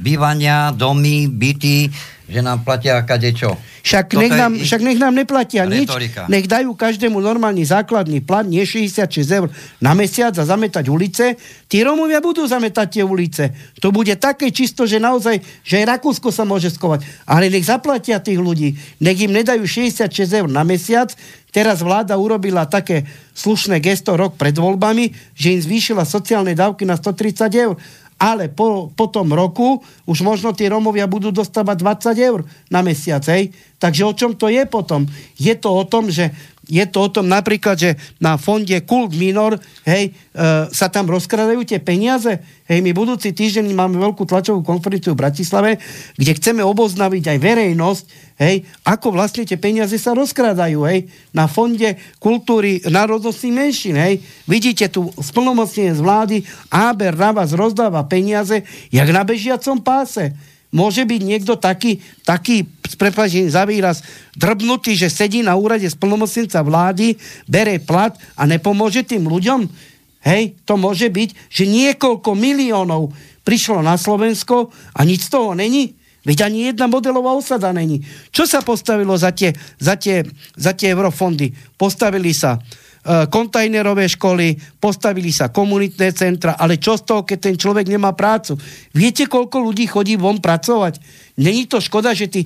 bývania, domy, byty, že nám platia kadečo. Však Toto nech, nám, ich však nech nám neplatia nič, retorika. nech dajú každému normálny základný plat, nie 66 eur na mesiac a zametať ulice. Tí Romovia budú zametať tie ulice. To bude také čisto, že naozaj, že aj Rakúsko sa môže skovať. Ale nech zaplatia tých ľudí, nech im nedajú 66 eur na mesiac. Teraz vláda urobila také slušné gesto rok pred voľbami, že im zvýšila sociálne dávky na 130 eur ale po, po tom roku už možno tí Romovia budú dostávať 20 eur na mesiac, hej. Takže o čom to je potom? Je to o tom, že je to o tom napríklad, že na fonde Kult Minor, hej, e, sa tam rozkradajú tie peniaze. Hej, my budúci týždeň máme veľkú tlačovú konferenciu v Bratislave, kde chceme oboznaviť aj verejnosť, hej, ako vlastne tie peniaze sa rozkradajú, hej, na fonde kultúry národnostných menšín, hej. Vidíte tu splnomocnenie z vlády, Áber na vás rozdáva peniaze, jak na bežiacom páse. Môže byť niekto taký, taký s prepačením za výraz, drbnutý, že sedí na úrade splnomocnenca vlády, bere plat a nepomôže tým ľuďom? Hej, to môže byť, že niekoľko miliónov prišlo na Slovensko a nič z toho není. Veď ani jedna modelová osada není. Čo sa postavilo za tie, za tie, za tie eurofondy? Postavili sa kontajnerové školy, postavili sa komunitné centra, ale čo z toho, keď ten človek nemá prácu? Viete, koľko ľudí chodí von pracovať? Není to škoda, že tí,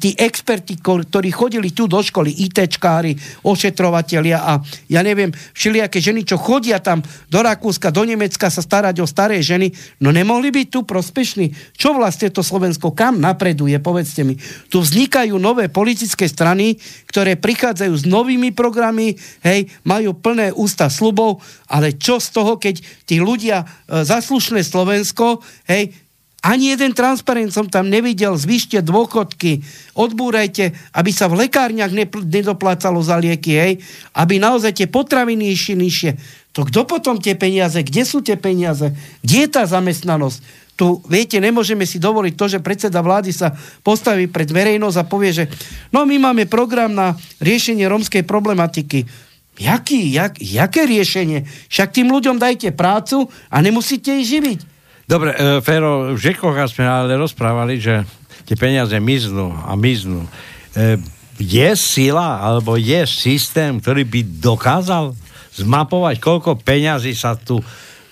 tí experti, ktorí chodili tu do školy, ITčkári, ošetrovatelia a ja neviem, všelijaké ženy, čo chodia tam do Rakúska, do Nemecka sa starať o staré ženy, no nemohli byť tu prospešní. Čo vlastne to Slovensko, kam napreduje, povedzte mi. Tu vznikajú nové politické strany, ktoré prichádzajú s novými programy, hej, majú plné ústa slubov, ale čo z toho, keď tí ľudia e, zaslušné Slovensko, hej, ani jeden transparent som tam nevidel, zvyšte dôchodky, odbúrajte, aby sa v lekárniach nedoplácalo za lieky, hej, aby naozaj tie potraviny išli nižšie. To kto potom tie peniaze, kde sú tie peniaze, kde je tá zamestnanosť? Tu, viete, nemôžeme si dovoliť to, že predseda vlády sa postaví pred verejnosť a povie, že no my máme program na riešenie rómskej problematiky. Jaký, jak, jaké riešenie? Však tým ľuďom dajte prácu a nemusíte ich živiť. Dobre, e, Fero, v Žekoch sme ale rozprávali, že tie peniaze miznú a miznú. E, je sila, alebo je systém, ktorý by dokázal zmapovať, koľko peňazí sa tu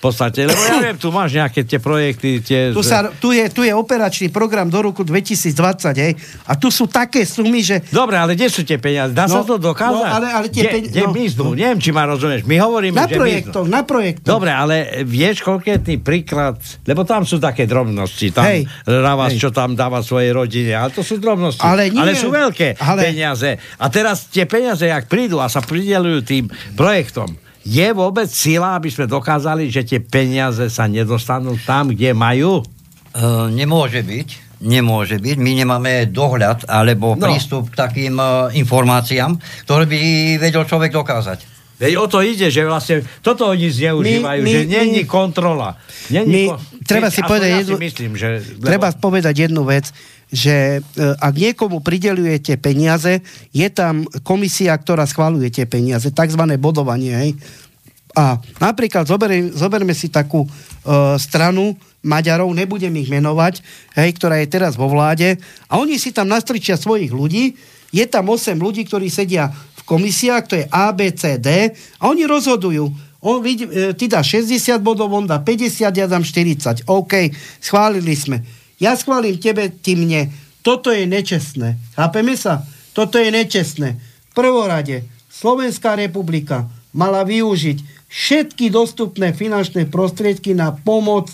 v podstate, lebo ja viem, tu máš nejaké tie projekty, tie... Tu, sa, tu, je, tu je operačný program do roku 2020, hej, a tu sú také sumy, že... Dobre, ale kde sú tie peniaze? Dá sa No, to dokázať? no, ale- ale tie Kde no. miznú? Neviem, či ma rozumieš. My hovoríme, Na že projektoch, miznú. na projektoch. Dobre, ale vieš konkrétny príklad, lebo tam sú také drobnosti, tam Hej. na vás, Hej. čo tam dáva svojej rodine, ale to sú drobnosti. Ale nie. ale sú veľké Ale- peniaze. A teraz tie peniaze, jak prídu a sa pridelujú tým projektom, je vôbec sila, aby sme dokázali, že tie peniaze sa nedostanú tam, kde majú? Uh, nemôže byť. Nemôže byť. My nemáme dohľad alebo No. prístup k takým uh, informáciám, ktoré by vedel človek dokázať. Veď o to ide, že vlastne toto oni zneužívajú, My- my- že není kontrola. Není my- ko- treba si povedať jednu- si myslím, že... Lebo, Treba povedať jednu vec, že e, ak niekomu pridelujete peniaze, je tam komisia, ktorá schvaluje tie peniaze, takzvané bodovanie. Hej. A napríklad zoberie, zoberme si takú e, stranu Maďarov, nebudem ich menovať, hej, ktorá je teraz vo vláde, a oni si tam nastričia svojich ľudí, je tam 8 ľudí, ktorí sedia komisiách, to je A, B, C, D, a oni rozhodujú. On, e, ty dá 60 bodov, on dá 50, ja dám 40. OK, schválili sme. Ja schválim tebe, ty mne. Toto je nečestné. Chápeme sa? Toto je nečestné. V prvorade Slovenská republika mala využiť všetky dostupné finančné prostriedky na pomoc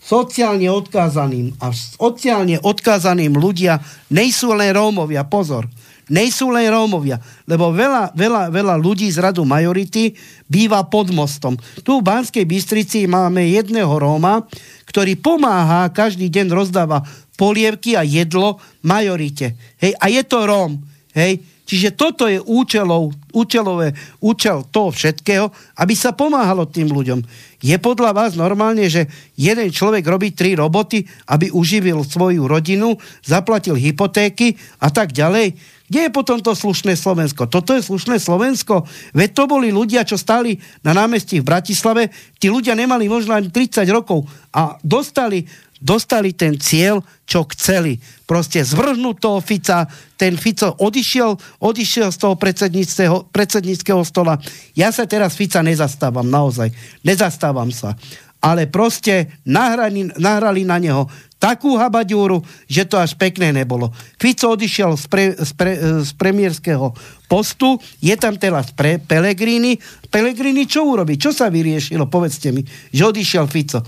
sociálne odkázaným. A sociálne odkázaným ľudia nejsú len Rómovia, pozor. Nejsú len Rómovia, lebo veľa, veľa, veľa ľudí z radu majority býva pod mostom. Tu v Banskej Bystrici máme jedného Róma, ktorý pomáha, každý deň rozdáva polievky a jedlo majorite. Hej, a je to Róm. Hej, Čiže toto je účelov, účelové, účel toho všetkého, aby sa pomáhalo tým ľuďom. Je podľa vás normálne, že jeden človek robí tri roboty, aby uživil svoju rodinu, zaplatil hypotéky a tak ďalej? Kde je potom to slušné Slovensko? Toto je slušné Slovensko? Veď to boli ľudia, čo stáli na námestí v Bratislave. Tí ľudia nemali možno ani 30 rokov a dostali dostali ten cieľ, čo chceli. Proste zvrhnúť toho Fica, ten Fico odišiel, odišiel z toho predsedníckého, stola. Ja sa teraz Fica nezastávam, naozaj. Nezastávam sa. Ale proste nahrali, nahrali na neho takú habaďúru, že to až pekné nebolo. Fico odišiel z, pre, z, pre, z premiérskeho postu, je tam teraz pre Pelegrini. Pelegrini čo urobí? Čo sa vyriešilo? Povedzte mi, že odišiel Fico.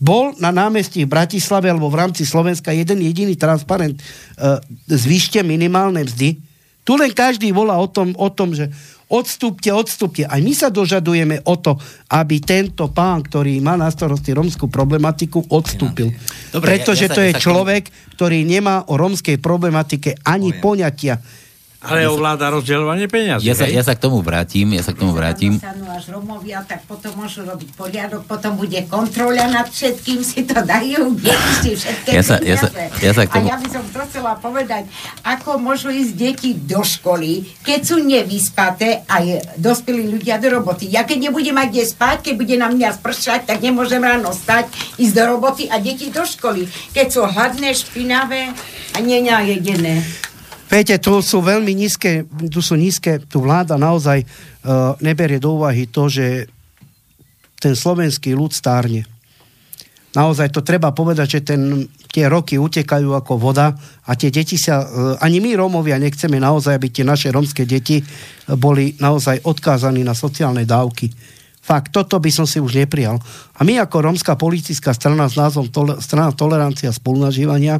Bol na námestí v Bratislave alebo v rámci Slovenska jeden jediný transparent uh, zvýšte minimálne mzdy. Tu len každý volá o tom, o tom že odstúpte, odstúpte. Aj my sa dožadujeme o to, aby tento pán, ktorý má na starosti romskú problematiku, odstúpil. Dobre, Pretože ja, ja sa, to je ja človek, ktorý nemá o romskej problematike ani Poviem. poňatia. Ale ja ovláda rozdeľovanie peniazí. Ja sa, ja sa k tomu vrátim, ja sa k tomu vrátim. až Romovia, tak potom môžu robiť poriadok, potom bude kontrola nad všetkým, si to dajú, si všetké ja sa, ja sa, ja sa k tomu... A ja by som to chcela povedať, ako môžu ísť deti do školy, keď sú nevyspaté a dospelí ľudia do roboty. Ja keď nebudem mať kde spať, keď bude na mňa spršať, tak nemôžem ráno stať, ísť do roboty a deti do školy. Keď sú hladné, špinavé a nenajedené. Viete, tu sú veľmi nízke, tu sú nízke, tu vláda naozaj uh, neberie do úvahy to, že ten slovenský ľud stárne. Naozaj to treba povedať, že ten, tie roky utekajú ako voda a tie deti sa, uh, ani my Rómovia nechceme naozaj, aby tie naše rómske deti boli naozaj odkázaní na sociálne dávky. Fakt, toto by som si už neprijal. A my ako rómska politická strana s názvom tole, strana tolerancia a spolunažívania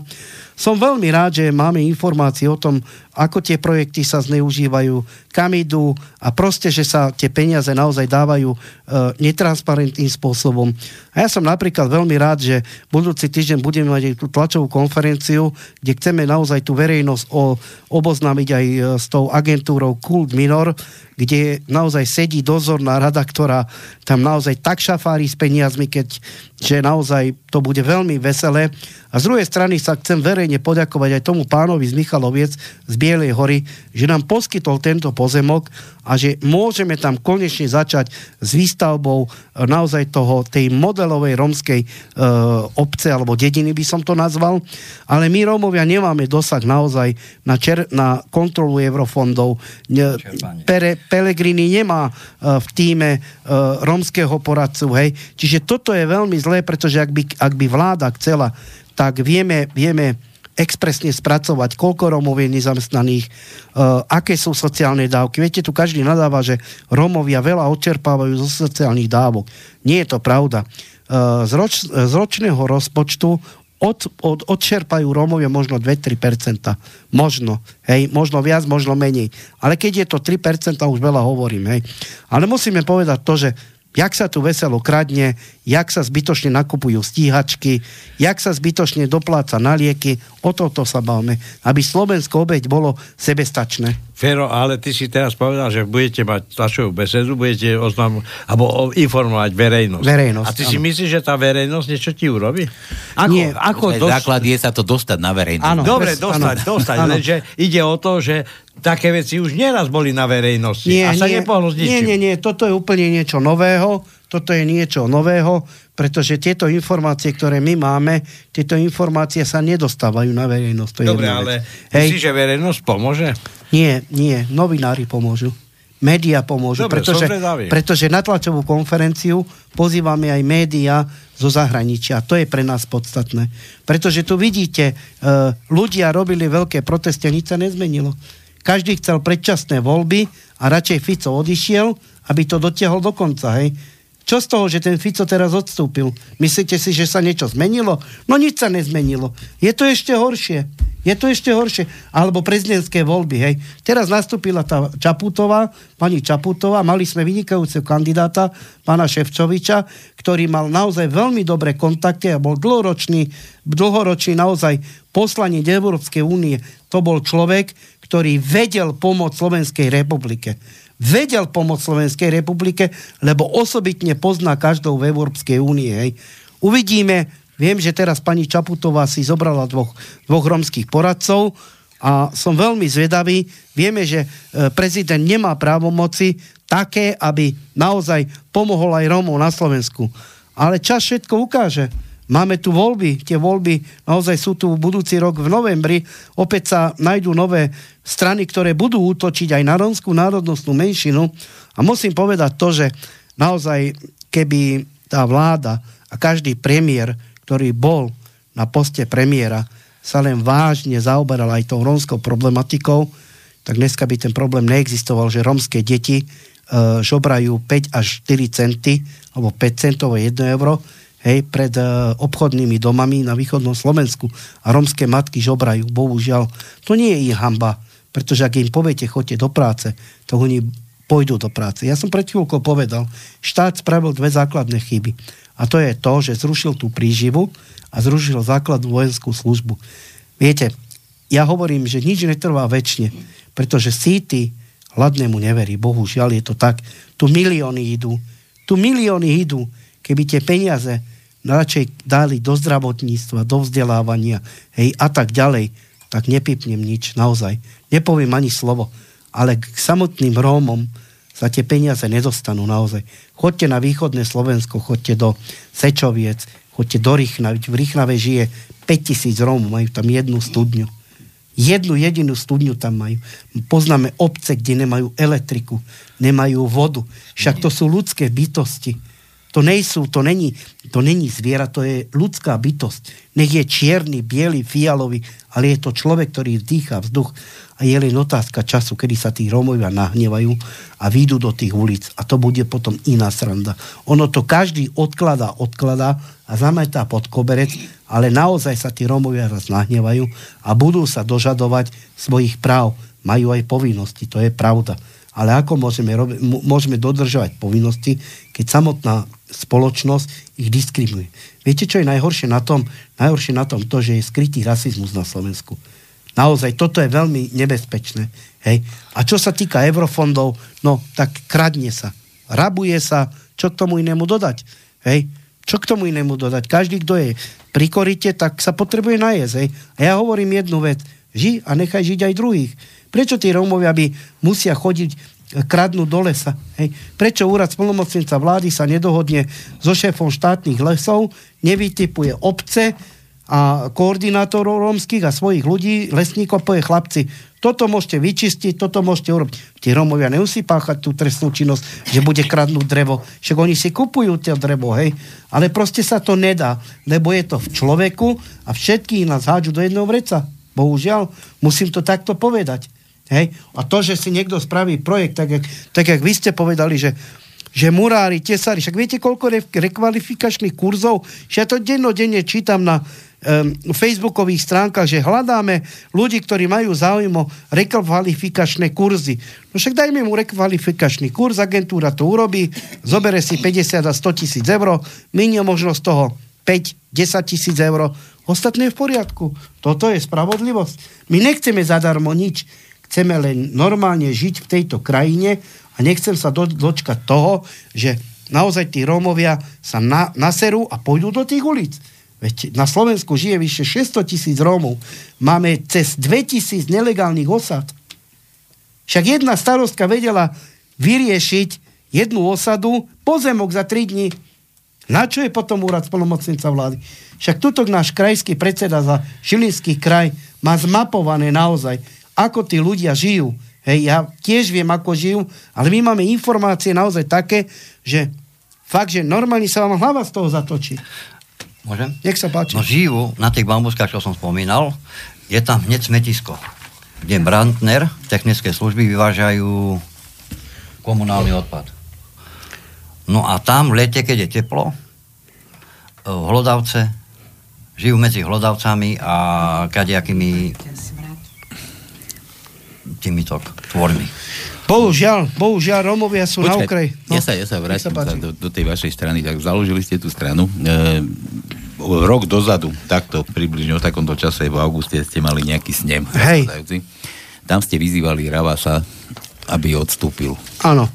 som veľmi rád, že máme informácie o tom, ako tie projekty sa zneužívajú, kam idú a proste, že sa tie peniaze naozaj dávajú e, netransparentným spôsobom. A ja som napríklad veľmi rád, že budúci týždeň budeme mať aj tú tlačovú konferenciu, kde chceme naozaj tú verejnosť o, oboznámiť aj e, s tou agentúrou Kult Minor, kde naozaj sedí dozorná rada, ktorá tam naozaj tak šafári s peniazmi, keď že naozaj to bude veľmi veselé. A z druhej strany sa chcem verejne poďakovať aj tomu pánovi z Michaloviec z Bielej hory, že nám poskytol tento pozemok a že môžeme tam konečne začať s výstavbou e, naozaj toho, tej modelovej romskej e, obce alebo dediny by som to nazval. Ale my Rómovia nemáme dosah naozaj na, čer, na kontrolu eurofondov. Pere, Pelegrini nemá e, v týme e, romského poradcu. Hej. Čiže toto je veľmi zlé, pretože ak by, ak by vláda chcela tak vieme, vieme expresne spracovať, koľko Rómov je nezamestnaných, uh, aké sú sociálne dávky. Viete, tu každý nadáva, že Rómovia veľa odčerpávajú zo sociálnych dávok. Nie je to pravda. Uh, z, roč, z ročného rozpočtu od, od, odčerpajú Rómovia možno 2-3%. Možno. Hej, možno viac, možno menej. Ale keď je to 3%, už veľa hovorím. Hej. Ale musíme povedať to, že jak sa tu veselo kradne, jak sa zbytočne nakupujú stíhačky, jak sa zbytočne dopláca na lieky, o toto sa bavme, aby Slovensko obeď bolo sebestačné. Fero, ale ty si teraz povedal, že budete mať tlačovú besedu, budete oznam, alebo informovať verejnosť. Verejnosť, A ty áno. si myslíš, že tá verejnosť niečo ti urobí? Ako, Nie, ako dost... Základ je sa to dostať na verejnosť. Áno, Dobre, dostať, áno. dostať, áno. lenže ide o to, že také veci už nieraz boli na verejnosti nie, a sa nie, nepohlo s ničím. Nie, nie, nie, toto je úplne niečo nového, toto je niečo nového, pretože tieto informácie, ktoré my máme, tieto informácie sa nedostávajú na verejnosť. To Dobre, ale myslíš, že verejnosť pomôže? Nie, nie, novinári pomôžu. Média pomôžu, Dobre, pretože, pretože na tlačovú konferenciu pozývame aj média zo zahraničia. To je pre nás podstatné. Pretože tu vidíte, e, ľudia robili veľké protesty a nič sa nezmenilo. Každý chcel predčasné voľby a radšej Fico odišiel, aby to dotiahol do konca. Hej. Čo z toho, že ten Fico teraz odstúpil? Myslíte si, že sa niečo zmenilo? No nič sa nezmenilo. Je to ešte horšie. Je to ešte horšie. Alebo prezidentské voľby, hej. Teraz nastúpila tá Čaputová, pani Čaputová, mali sme vynikajúceho kandidáta, pána Ševčoviča, ktorý mal naozaj veľmi dobré kontakty a bol dlhoročný, dlhoročný naozaj poslanie Európskej únie. To bol človek, ktorý vedel pomôcť Slovenskej republike vedel pomôcť Slovenskej republike, lebo osobitne pozná každou v Európskej únie. Hej. Uvidíme, viem, že teraz pani Čaputová si zobrala dvoch, dvoch romských poradcov a som veľmi zvedavý. Vieme, že e, prezident nemá právomoci také, aby naozaj pomohol aj Rómov na Slovensku. Ale čas všetko ukáže. Máme tu voľby, tie voľby naozaj sú tu budúci rok v novembri, opäť sa nájdú nové strany, ktoré budú útočiť aj na rómskú národnostnú menšinu. A musím povedať to, že naozaj keby tá vláda a každý premiér, ktorý bol na poste premiéra, sa len vážne zaoberal aj tou rómskou problematikou, tak dneska by ten problém neexistoval, že rómske deti e, žobrajú 5 až 4 centy, alebo 5 centov 1 euro, hej, pred uh, obchodnými domami na východnom Slovensku a romské matky žobrajú. Bohužiaľ, to nie je ich hamba, pretože ak im poviete, choďte do práce, to oni pôjdu do práce. Ja som pred chvíľkou povedal, štát spravil dve základné chyby. A to je to, že zrušil tú príživu a zrušil základnú vojenskú službu. Viete, ja hovorím, že nič netrvá väčšine, pretože síty hladnému neverí. Bohužiaľ je to tak. Tu milióny idú. Tu milióny idú keby tie peniaze radšej dali do zdravotníctva, do vzdelávania, hej, a tak ďalej, tak nepipnem nič, naozaj. Nepoviem ani slovo. Ale k samotným Rómom sa tie peniaze nedostanú naozaj. Chodte na východné Slovensko, chodte do Sečoviec, chodte do Rychna, v Rychnave žije 5000 Rómov, majú tam jednu studňu. Jednu jedinú studňu tam majú. Poznáme obce, kde nemajú elektriku, nemajú vodu. Však to sú ľudské bytosti to nejsú, to není, to není zviera, to je ľudská bytosť. Nech je čierny, biely, fialový, ale je to človek, ktorý vdýcha vzduch a je len otázka času, kedy sa tí Rómovia nahnevajú a výjdu do tých ulic a to bude potom iná sranda. Ono to každý odkladá, odkladá a zametá pod koberec, ale naozaj sa tí Rómovia raz nahnevajú a budú sa dožadovať svojich práv. Majú aj povinnosti, to je pravda. Ale ako môžeme, môžeme dodržovať povinnosti, keď samotná spoločnosť ich diskriminuje. Viete, čo je najhoršie na tom? Najhoršie na tom to, že je skrytý rasizmus na Slovensku. Naozaj, toto je veľmi nebezpečné. Hej. A čo sa týka eurofondov, no tak kradne sa. Rabuje sa, čo k tomu inému dodať. Hej. Čo k tomu inému dodať? Každý, kto je pri korite, tak sa potrebuje najesť. Hej. A ja hovorím jednu vec. Ži a nechaj žiť aj druhých. Prečo tí Rómovia by musia chodiť kradnú do lesa. Hej. Prečo úrad splnomocnenca vlády sa nedohodne so šéfom štátnych lesov, nevytipuje obce a koordinátorov rómskych a svojich ľudí, lesníkov, povie chlapci, toto môžete vyčistiť, toto môžete urobiť. Tí Rómovia nemusí páchať tú trestnú činnosť, že bude kradnúť drevo. Však oni si kupujú tie drevo, hej. Ale proste sa to nedá, lebo je to v človeku a všetky nás hádžu do jedného vreca. Bohužiaľ, musím to takto povedať. Hej? A to, že si niekto spraví projekt, tak jak, tak jak vy ste povedali, že že murári, tesári, však viete, koľko re, rekvalifikačných kurzov, že ja to dennodenne čítam na um, facebookových stránkach, že hľadáme ľudí, ktorí majú záujem o rekvalifikačné kurzy. No však dajme mu rekvalifikačný kurz, agentúra to urobí, zobere si 50 a 100 tisíc eur, minie možno z toho 5-10 tisíc eur, ostatné v poriadku. Toto je spravodlivosť. My nechceme zadarmo nič Chceme len normálne žiť v tejto krajine a nechcem sa do, dočkať toho, že naozaj tí Rómovia sa na, naserú a pôjdu do tých ulic. Veď na Slovensku žije vyše 600 tisíc Rómov. Máme cez 2000 nelegálnych osad. Však jedna starostka vedela vyriešiť jednu osadu, pozemok za 3 dní. Na čo je potom úrad spolomocnica vlády? Však tuto náš krajský predseda za Žilinský kraj má zmapované naozaj ako tí ľudia žijú. Hej, ja tiež viem, ako žijú, ale my máme informácie naozaj také, že fakt, že normálne sa vám hlava z toho zatočí. Môžem? Nech sa páči. No žijú na tých bambuskách, čo som spomínal, je tam hneď smetisko, kde Brandner, technické služby vyvážajú komunálny odpad. No a tam v lete, keď je teplo, v hlodavce, žijú medzi hlodavcami a kadejakými týmito tvormi. Bohužiaľ, bohužiaľ, Romovia sú Počkaj, na okraj. No, ja sa, ja sa vrátim sa do, do tej vašej strany. Tak založili ste tú stranu. E, rok dozadu, takto približne o takomto čase v auguste ste mali nejaký snem. Hej. Tam ste vyzývali Ravasa, aby odstúpil. Áno.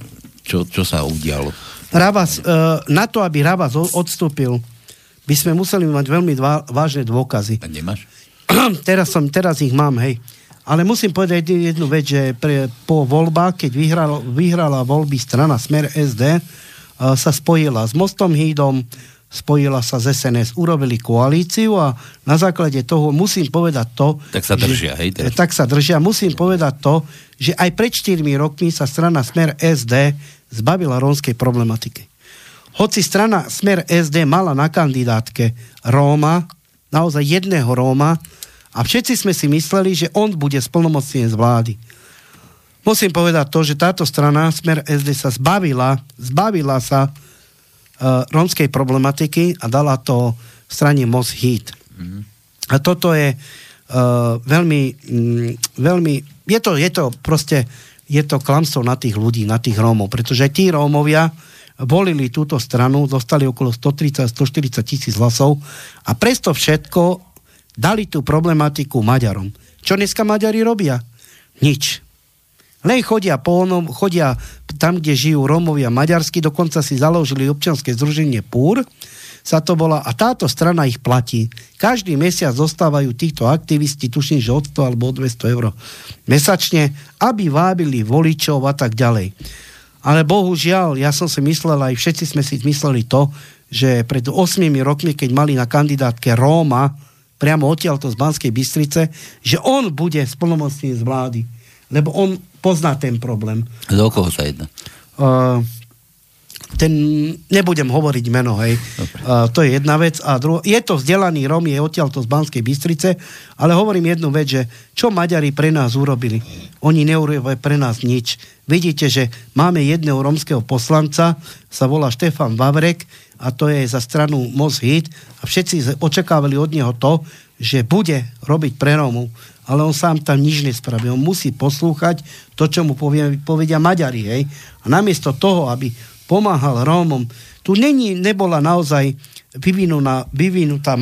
Čo, čo sa udialo? Ravas, e, na to, aby Ravas odstúpil, by sme museli mať veľmi dva, vážne dôkazy. A nemáš? teraz, som, teraz ich mám, hej. Ale musím povedať jednu vec, že pre, po voľbách, keď vyhrala, vyhrala voľby strana Smer SD, uh, sa spojila s Mostom Hídom, spojila sa z SNS, urobili koalíciu a na základe toho musím povedať to... Tak sa držia, že, hej? Teraz. Tak sa držia. Musím povedať to, že aj pred 4 rokmi sa strana Smer SD zbavila rómskej problematiky. Hoci strana Smer SD mala na kandidátke Róma, naozaj jedného Róma, a všetci sme si mysleli, že on bude splnomocnenie z vlády. Musím povedať to, že táto strana Smer SD sa zbavila, zbavila sa uh, rómskej problematiky a dala to strane Mos Heat. Mm-hmm. A toto je uh, veľmi, mm, veľmi, je to, je to proste, je to klamstvo na tých ľudí, na tých Rómov, pretože tí Rómovia volili túto stranu, dostali okolo 130-140 tisíc hlasov a presto všetko dali tú problematiku Maďarom. Čo dneska Maďari robia? Nič. Len chodia po onom, chodia tam, kde žijú Rómovia maďarsky, dokonca si založili občianske združenie PUR, sa to bola, a táto strana ich platí. Každý mesiac zostávajú týchto aktivisti, tuším, že od 100 alebo od 200 eur mesačne, aby vábili voličov a tak ďalej. Ale bohužiaľ, ja som si myslel, aj všetci sme si mysleli to, že pred 8 rokmi, keď mali na kandidátke Róma, priamo odtiaľto z Banskej Bystrice, že on bude splnomocný z vlády. Lebo on pozná ten problém. Z koho sa jedná? Uh, ten, nebudem hovoriť meno, hej. Uh, to je jedna vec. A druho, je to vzdelaný Rom, je odtiaľto z Banskej Bystrice, ale hovorím jednu vec, že čo Maďari pre nás urobili? Oni neurobili pre nás nič. Vidíte, že máme jedného romského poslanca, sa volá Štefan Vavrek, a to je za stranu Moz Hit a všetci očakávali od neho to, že bude robiť pre Rómov, ale on sám tam nič nespraví. On musí poslúchať to, čo mu povie, povedia Maďari. Hej? A namiesto toho, aby pomáhal Rómom, tu není, nebola naozaj vyvinutá, vyvinutá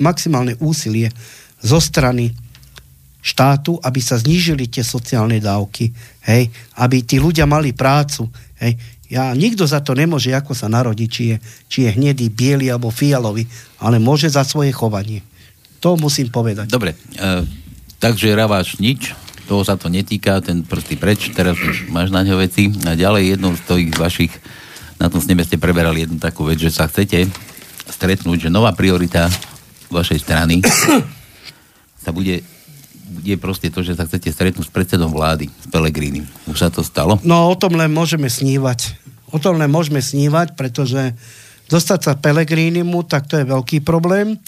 maximálne úsilie zo strany štátu, aby sa znížili tie sociálne dávky, hej, aby tí ľudia mali prácu. Hej. Ja, nikto za to nemôže, ako sa narodí, či je, či je hnedý, biely alebo fialový, ale môže za svoje chovanie. To musím povedať. Dobre, e, takže Raváš nič, toho sa to netýka, ten prsty preč, teraz už máš na ňo veci. A ďalej jednou z tých vašich, na tom sneme ste preberali jednu takú vec, že sa chcete stretnúť, že nová priorita vašej strany sa bude je proste to, že sa chcete stretnúť s predsedom vlády, s Pelegrínim. Už sa to stalo? No o tom len môžeme snívať. O tom len môžeme snívať, pretože dostať sa Pelegrínimu, tak to je veľký problém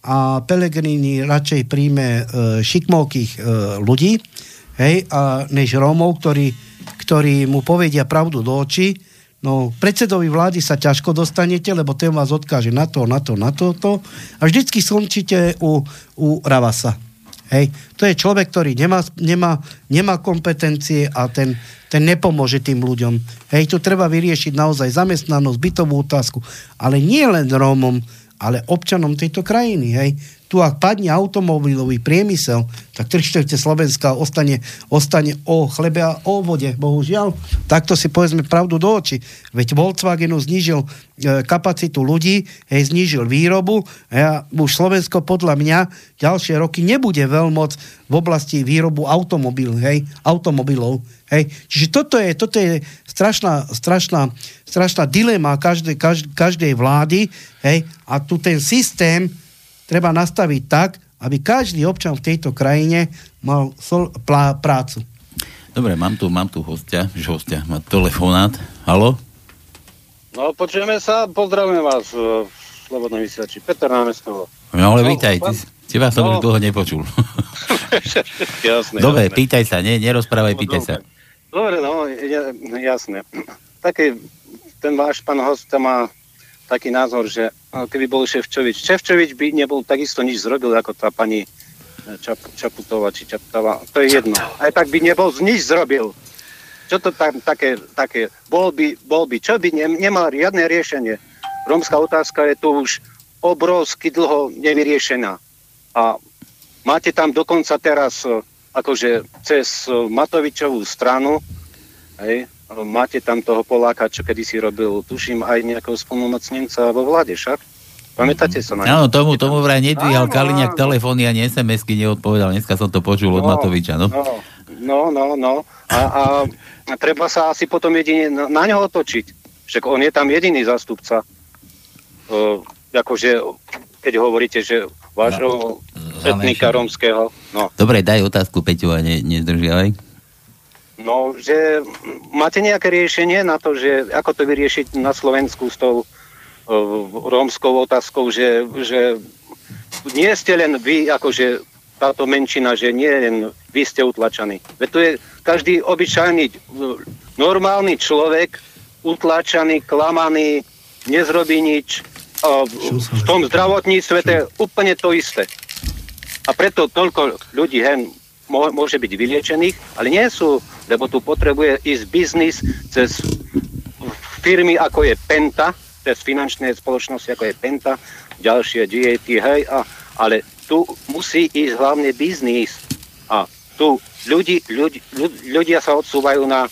a Pelegrini radšej príjme e, šikmovkých e, ľudí, hej, a než Rómov, ktorí, ktorí mu povedia pravdu do očí. No, predsedovi vlády sa ťažko dostanete, lebo ten vás odkáže na to, na to, na to, to. A vždycky skončíte u, u Ravasa. Hej. To je človek, ktorý nemá, nemá, nemá kompetencie a ten, ten nepomôže tým ľuďom. Hej, tu treba vyriešiť naozaj zamestnanosť, bytovú otázku, ale nie len Rómom, ale občanom tejto krajiny. Hej tu ak padne automobilový priemysel, tak trštevte Slovenska ostane, ostane o chlebe a o vode, bohužiaľ. Takto si povedzme pravdu do očí. Veď Volkswagenu znížil e, kapacitu ľudí, hej, znížil výrobu a už Slovensko podľa mňa ďalšie roky nebude veľmoc v oblasti výrobu automobil, hej, automobilov. Hej. Čiže toto je, toto je strašná, strašná, strašná dilema každej, každej, každej vlády hej, a tu ten systém treba nastaviť tak, aby každý občan v tejto krajine mal sol, plá, prácu. Dobre, mám tu, mám tu hostia, že hostia má telefonát. Halo? No, počujeme sa, pozdravujem vás v Slobodnom vysielači. Peter Námestovo. No, ale no, vítaj, ty, teba som no. už dlho nepočul. jasné. Dobre, jasné. pýtaj sa, nie, nerozprávaj, no, pýtaj sa. Dobre, no, jasné. Taký, ten váš pán host má taký názor, že keby bol Ševčovič. Ševčovič by nebol takisto nič zrobil, ako tá pani eh, Čap, Čaputová či Čaptava. To je jedno. Aj tak by nebol nič zrobil. Čo to tam také, také bol by, bol by, čo by ne, nemal riadne riešenie. Rómska otázka je tu už obrovsky dlho nevyriešená. A máte tam dokonca teraz eh, akože cez eh, Matovičovú stranu, hej, máte tam toho Poláka, čo kedysi robil, tuším, aj nejakého spolnomocnenca vo vláde, však? Pamätáte sa na Áno, tomu, tomu vraj nedvíhal Kaliňák telefóny ani SMS-ky neodpovedal. Dneska som to počul no, od Matoviča, no? No, no, no. A, a, a treba sa asi potom jedine na, na ňo otočiť. Však on je tam jediný zástupca. uh, akože, keď hovoríte, že vášho no, etnika rómskeho. No. Dobre, daj otázku, Peťu, a ne, nezdržiavaj. No, že máte nejaké riešenie na to, že ako to vyriešiť na Slovensku s tou uh, rómskou otázkou, že, že nie ste len vy, akože táto menšina, že nie len vy ste utlačaní. Veď to je každý obyčajný, normálny človek, utlačaný, klamaný, nezrobí nič. V tom zdravotníctve to je úplne to isté. A preto toľko ľudí hen môže byť vyliečených, ale nie sú, lebo tu potrebuje ísť biznis cez firmy ako je Penta, cez finančné spoločnosti ako je Penta, ďalšie GAT, hej, a, ale tu musí ísť hlavne biznis. A tu ľudí, ľudí, ľudia sa odsúvajú na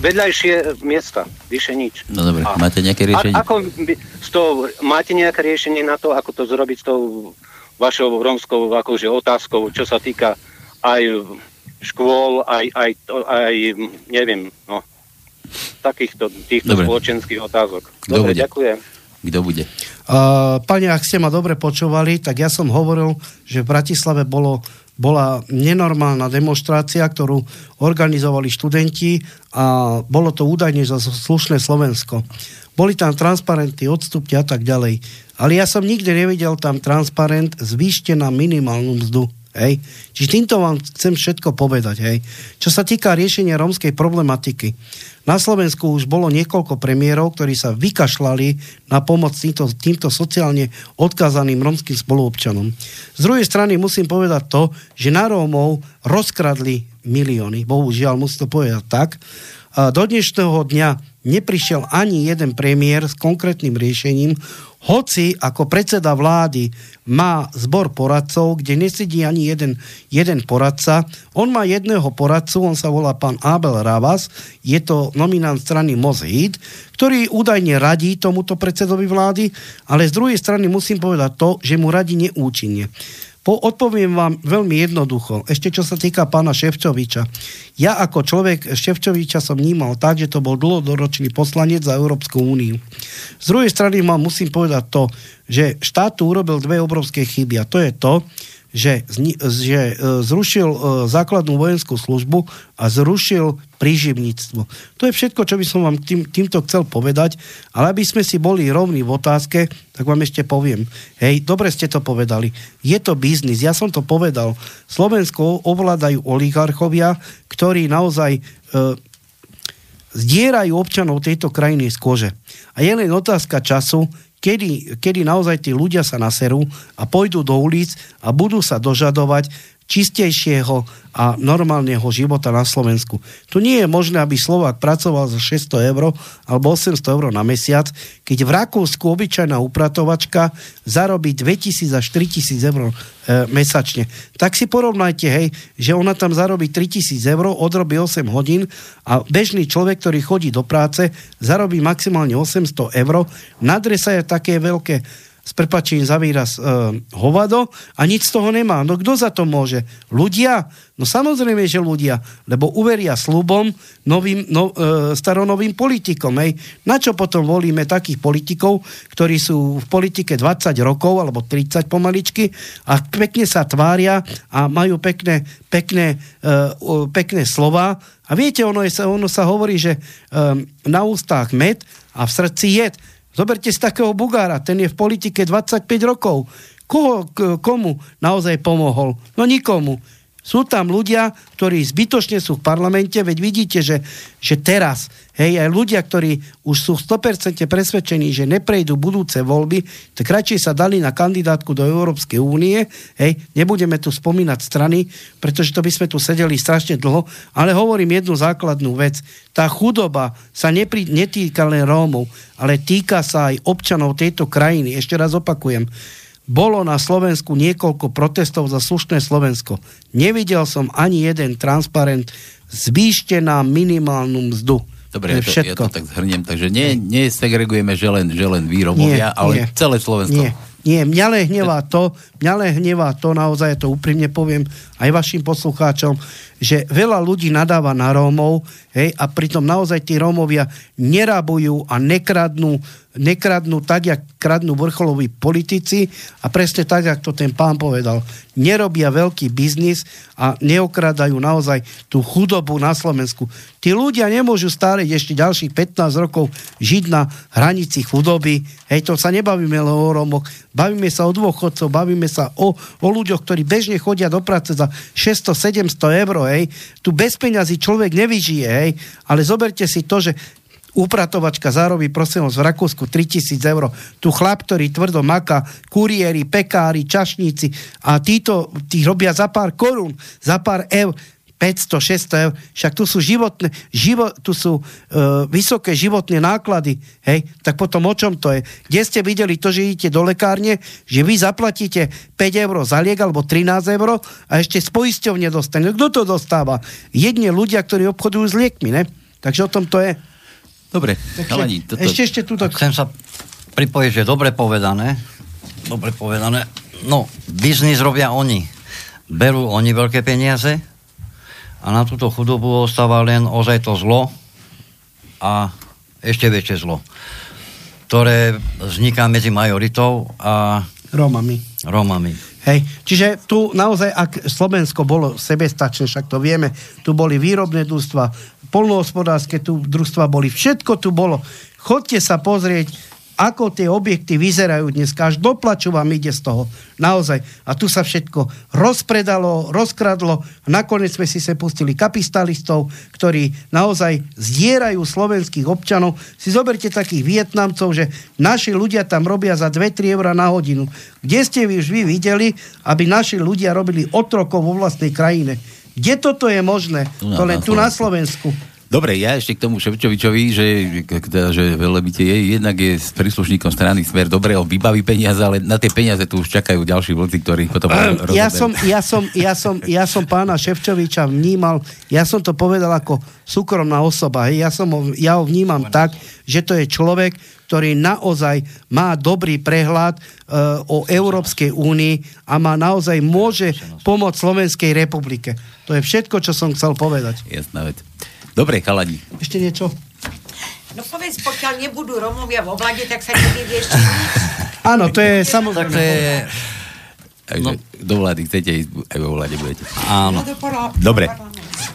vedľajšie miesta, vyše nič. No dobre, a, máte nejaké riešenie? A, ako tou, máte nejaké riešenie na to, ako to zrobiť s tou vašou rómskou akože otázkou, čo sa týka aj škôl, aj, aj, aj neviem, no, takýchto týchto dobre. spoločenských otázok. Dobre, ďakujem. Kto bude? Uh, pani, ak ste ma dobre počúvali, tak ja som hovoril, že v Bratislave bolo, bola nenormálna demonstrácia, ktorú organizovali študenti a bolo to údajne za slušné Slovensko. Boli tam transparenty, odstupte a tak ďalej. Ale ja som nikde nevidel tam transparent zvýšte na minimálnu mzdu. Hej. Čiže týmto vám chcem všetko povedať. Hej. Čo sa týka riešenia rómskej problematiky, na Slovensku už bolo niekoľko premiérov, ktorí sa vykašľali na pomoc týmto, týmto sociálne odkázaným rómskym spoluobčanom. Z druhej strany musím povedať to, že na Rómov rozkradli milióny. Bohužiaľ, musím to povedať tak. Do dnešného dňa neprišiel ani jeden premiér s konkrétnym riešením, hoci ako predseda vlády má zbor poradcov, kde nesedí ani jeden, jeden poradca. On má jedného poradcu, on sa volá pán Abel Ravas, je to nominant strany Mozhid, ktorý údajne radí tomuto predsedovi vlády, ale z druhej strany musím povedať to, že mu radí neúčinne. Po, odpoviem vám veľmi jednoducho. Ešte čo sa týka pána Ševčoviča. Ja ako človek Ševčoviča som vnímal tak, že to bol dlhodoročný poslanec za Európsku úniu. Z druhej strany vám musím povedať to, že štát urobil dve obrovské chyby a to je to, že, že e, zrušil e, základnú vojenskú službu a zrušil príživníctvo. To je všetko, čo by som vám tým, týmto chcel povedať, ale aby sme si boli rovní v otázke, tak vám ešte poviem. Hej, dobre ste to povedali. Je to biznis, ja som to povedal. Slovensko ovládajú oligarchovia, ktorí naozaj e, zdierajú občanov tejto krajiny z kože. A je len otázka času, kedy, kedy naozaj tí ľudia sa naserú a pôjdu do ulic a budú sa dožadovať čistejšieho a normálneho života na Slovensku. Tu nie je možné, aby Slovák pracoval za 600 eur alebo 800 eur na mesiac, keď v Rakúsku obyčajná upratovačka zarobí 2000 až 3000 eur e, mesačne. Tak si porovnajte, hej, že ona tam zarobí 3000 eur, odrobí 8 hodín a bežný človek, ktorý chodí do práce, zarobí maximálne 800 eur. Na dresa je také veľké s prepačením za výraz e, hovado a nič z toho nemá. No kto za to môže? Ľudia? No samozrejme, že ľudia, lebo uveria slubom novým, no, e, staronovým politikom. Hej. Na čo potom volíme takých politikov, ktorí sú v politike 20 rokov alebo 30 pomaličky a pekne sa tvária a majú pekné, pekné, e, pekné slova. A viete, ono, je, ono sa hovorí, že e, na ústach med a v srdci jed. Zoberte z takého Bugára, ten je v politike 25 rokov. Koho, k, komu naozaj pomohol? No nikomu. Sú tam ľudia, ktorí zbytočne sú v parlamente, veď vidíte, že, že teraz, hej, aj ľudia, ktorí už sú 100% presvedčení, že neprejdú budúce voľby, tak radšej sa dali na kandidátku do Európskej únie, hej, nebudeme tu spomínať strany, pretože to by sme tu sedeli strašne dlho, ale hovorím jednu základnú vec. Tá chudoba sa neprí, netýka len Rómov, ale týka sa aj občanov tejto krajiny. Ešte raz opakujem bolo na Slovensku niekoľko protestov za slušné Slovensko. Nevidel som ani jeden transparent zvýšte na minimálnu mzdu. Dobre, ja to, ja to tak zhrniem. Takže nie, nie segregujeme, že len, že len výrobovia, nie, ale nie, celé Slovensko. Nie, nie, mňa len hnevá to, mňa len hnevá to, naozaj to úprimne poviem aj vašim poslucháčom, že veľa ľudí nadáva na Rómov hej, a pritom naozaj tí Rómovia nerabujú a nekradnú nekradnú tak, jak kradnú vrcholoví politici a presne tak, jak to ten pán povedal. Nerobia veľký biznis a neokradajú naozaj tú chudobu na Slovensku. Tí ľudia nemôžu stále ešte ďalších 15 rokov žiť na hranici chudoby. Hej, to sa nebavíme len o Romoch, bavíme sa o dôchodcov, bavíme sa o, o ľuďoch, ktorí bežne chodia do práce za 600-700 eur, hej. Tu bez peňazí človek nevyžije, hej. Ale zoberte si to, že upratovačka zarobí, prosím v Rakúsku 3000 eur. Tu chlap, ktorý tvrdo maká, kuriéri, pekári, čašníci a títo tí robia za pár korún, za pár eur. 500, 600 eur, však tu sú životné, živo, tu sú uh, vysoké životné náklady, hej, tak potom o čom to je? Kde ste videli to, že idete do lekárne, že vy zaplatíte 5 eur za liek alebo 13 eur a ešte z poisťovne dostane. Kto to dostáva? Jedne ľudia, ktorí obchodujú s liekmi, ne? Takže o tom to je. Dobre, chalani, toto... Ešte, ešte túto... Chcem sa pripojiť, že dobre povedané. Dobre povedané. No, biznis robia oni. Berú oni veľké peniaze a na túto chudobu ostáva len ozaj to zlo a ešte väčšie zlo, ktoré vzniká medzi majoritou a Rómami. Rómami. Hej. Čiže tu naozaj, ak Slovensko bolo sebestačné, však to vieme, tu boli výrobné družstva, polnohospodárske tu družstva boli, všetko tu bolo. Chodte sa pozrieť, ako tie objekty vyzerajú dnes. Až do plaču vám ide z toho. Naozaj. A tu sa všetko rozpredalo, rozkradlo. Nakoniec sme si sa pustili kapitalistov, ktorí naozaj zdierajú slovenských občanov. Si zoberte takých Vietnamcov, že naši ľudia tam robia za 2-3 eur na hodinu. Kde ste vy už vy videli, aby naši ľudia robili otrokov vo vlastnej krajine? Kde toto je možné? No, to len tu na Slovensku. Dobre, ja ešte k tomu Ševčovičovi, že, teda, že velebite je, jednak je s príslušníkom strany Smer, dobre, on vybaví peniaze, ale na tie peniaze tu už čakajú ďalší vlci, ktorí potom ja som, ja, som, ja, som, ja som pána Ševčoviča vnímal, ja som to povedal ako súkromná osoba, hej, ja, som ho, ja ho vnímam tak, že to je človek, ktorý naozaj má dobrý prehľad uh, o Európskej únii a má naozaj môže pomôcť Slovenskej republike. To je všetko, čo som chcel povedať. Jasná vec. Dobre, chalani. Ešte niečo? No povedz, pokiaľ nebudú Romovia vo vlade, tak sa nevie ešte Áno, to je samozrejme. Tak to je... Takže no. do vlády chcete ísť, aj vo vláde budete. Áno. Dobre,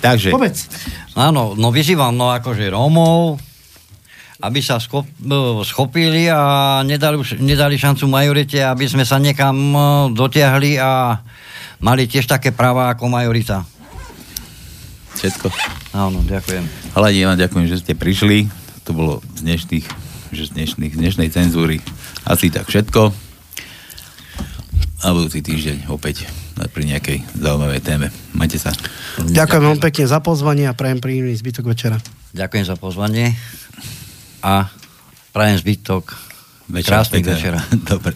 takže... Povedz. Áno, no vyzývam, no akože Rómov, aby sa schop, schopili a nedali, nedali šancu majorite, aby sme sa niekam dotiahli a mali tiež také práva ako majorita. Všetko? Áno, ďakujem. Ale ja vám ďakujem, že ste prišli. To bolo z dnešných, že z, dnešných, z dnešnej cenzúry asi tak všetko. A budúci týždeň opäť pri nejakej zaujímavej téme. Majte sa. Ďakujem veľmi pekne za pozvanie a prajem príjemný zbytok večera. Ďakujem za pozvanie a prajem zbytok večera, krásny večera. Dobre.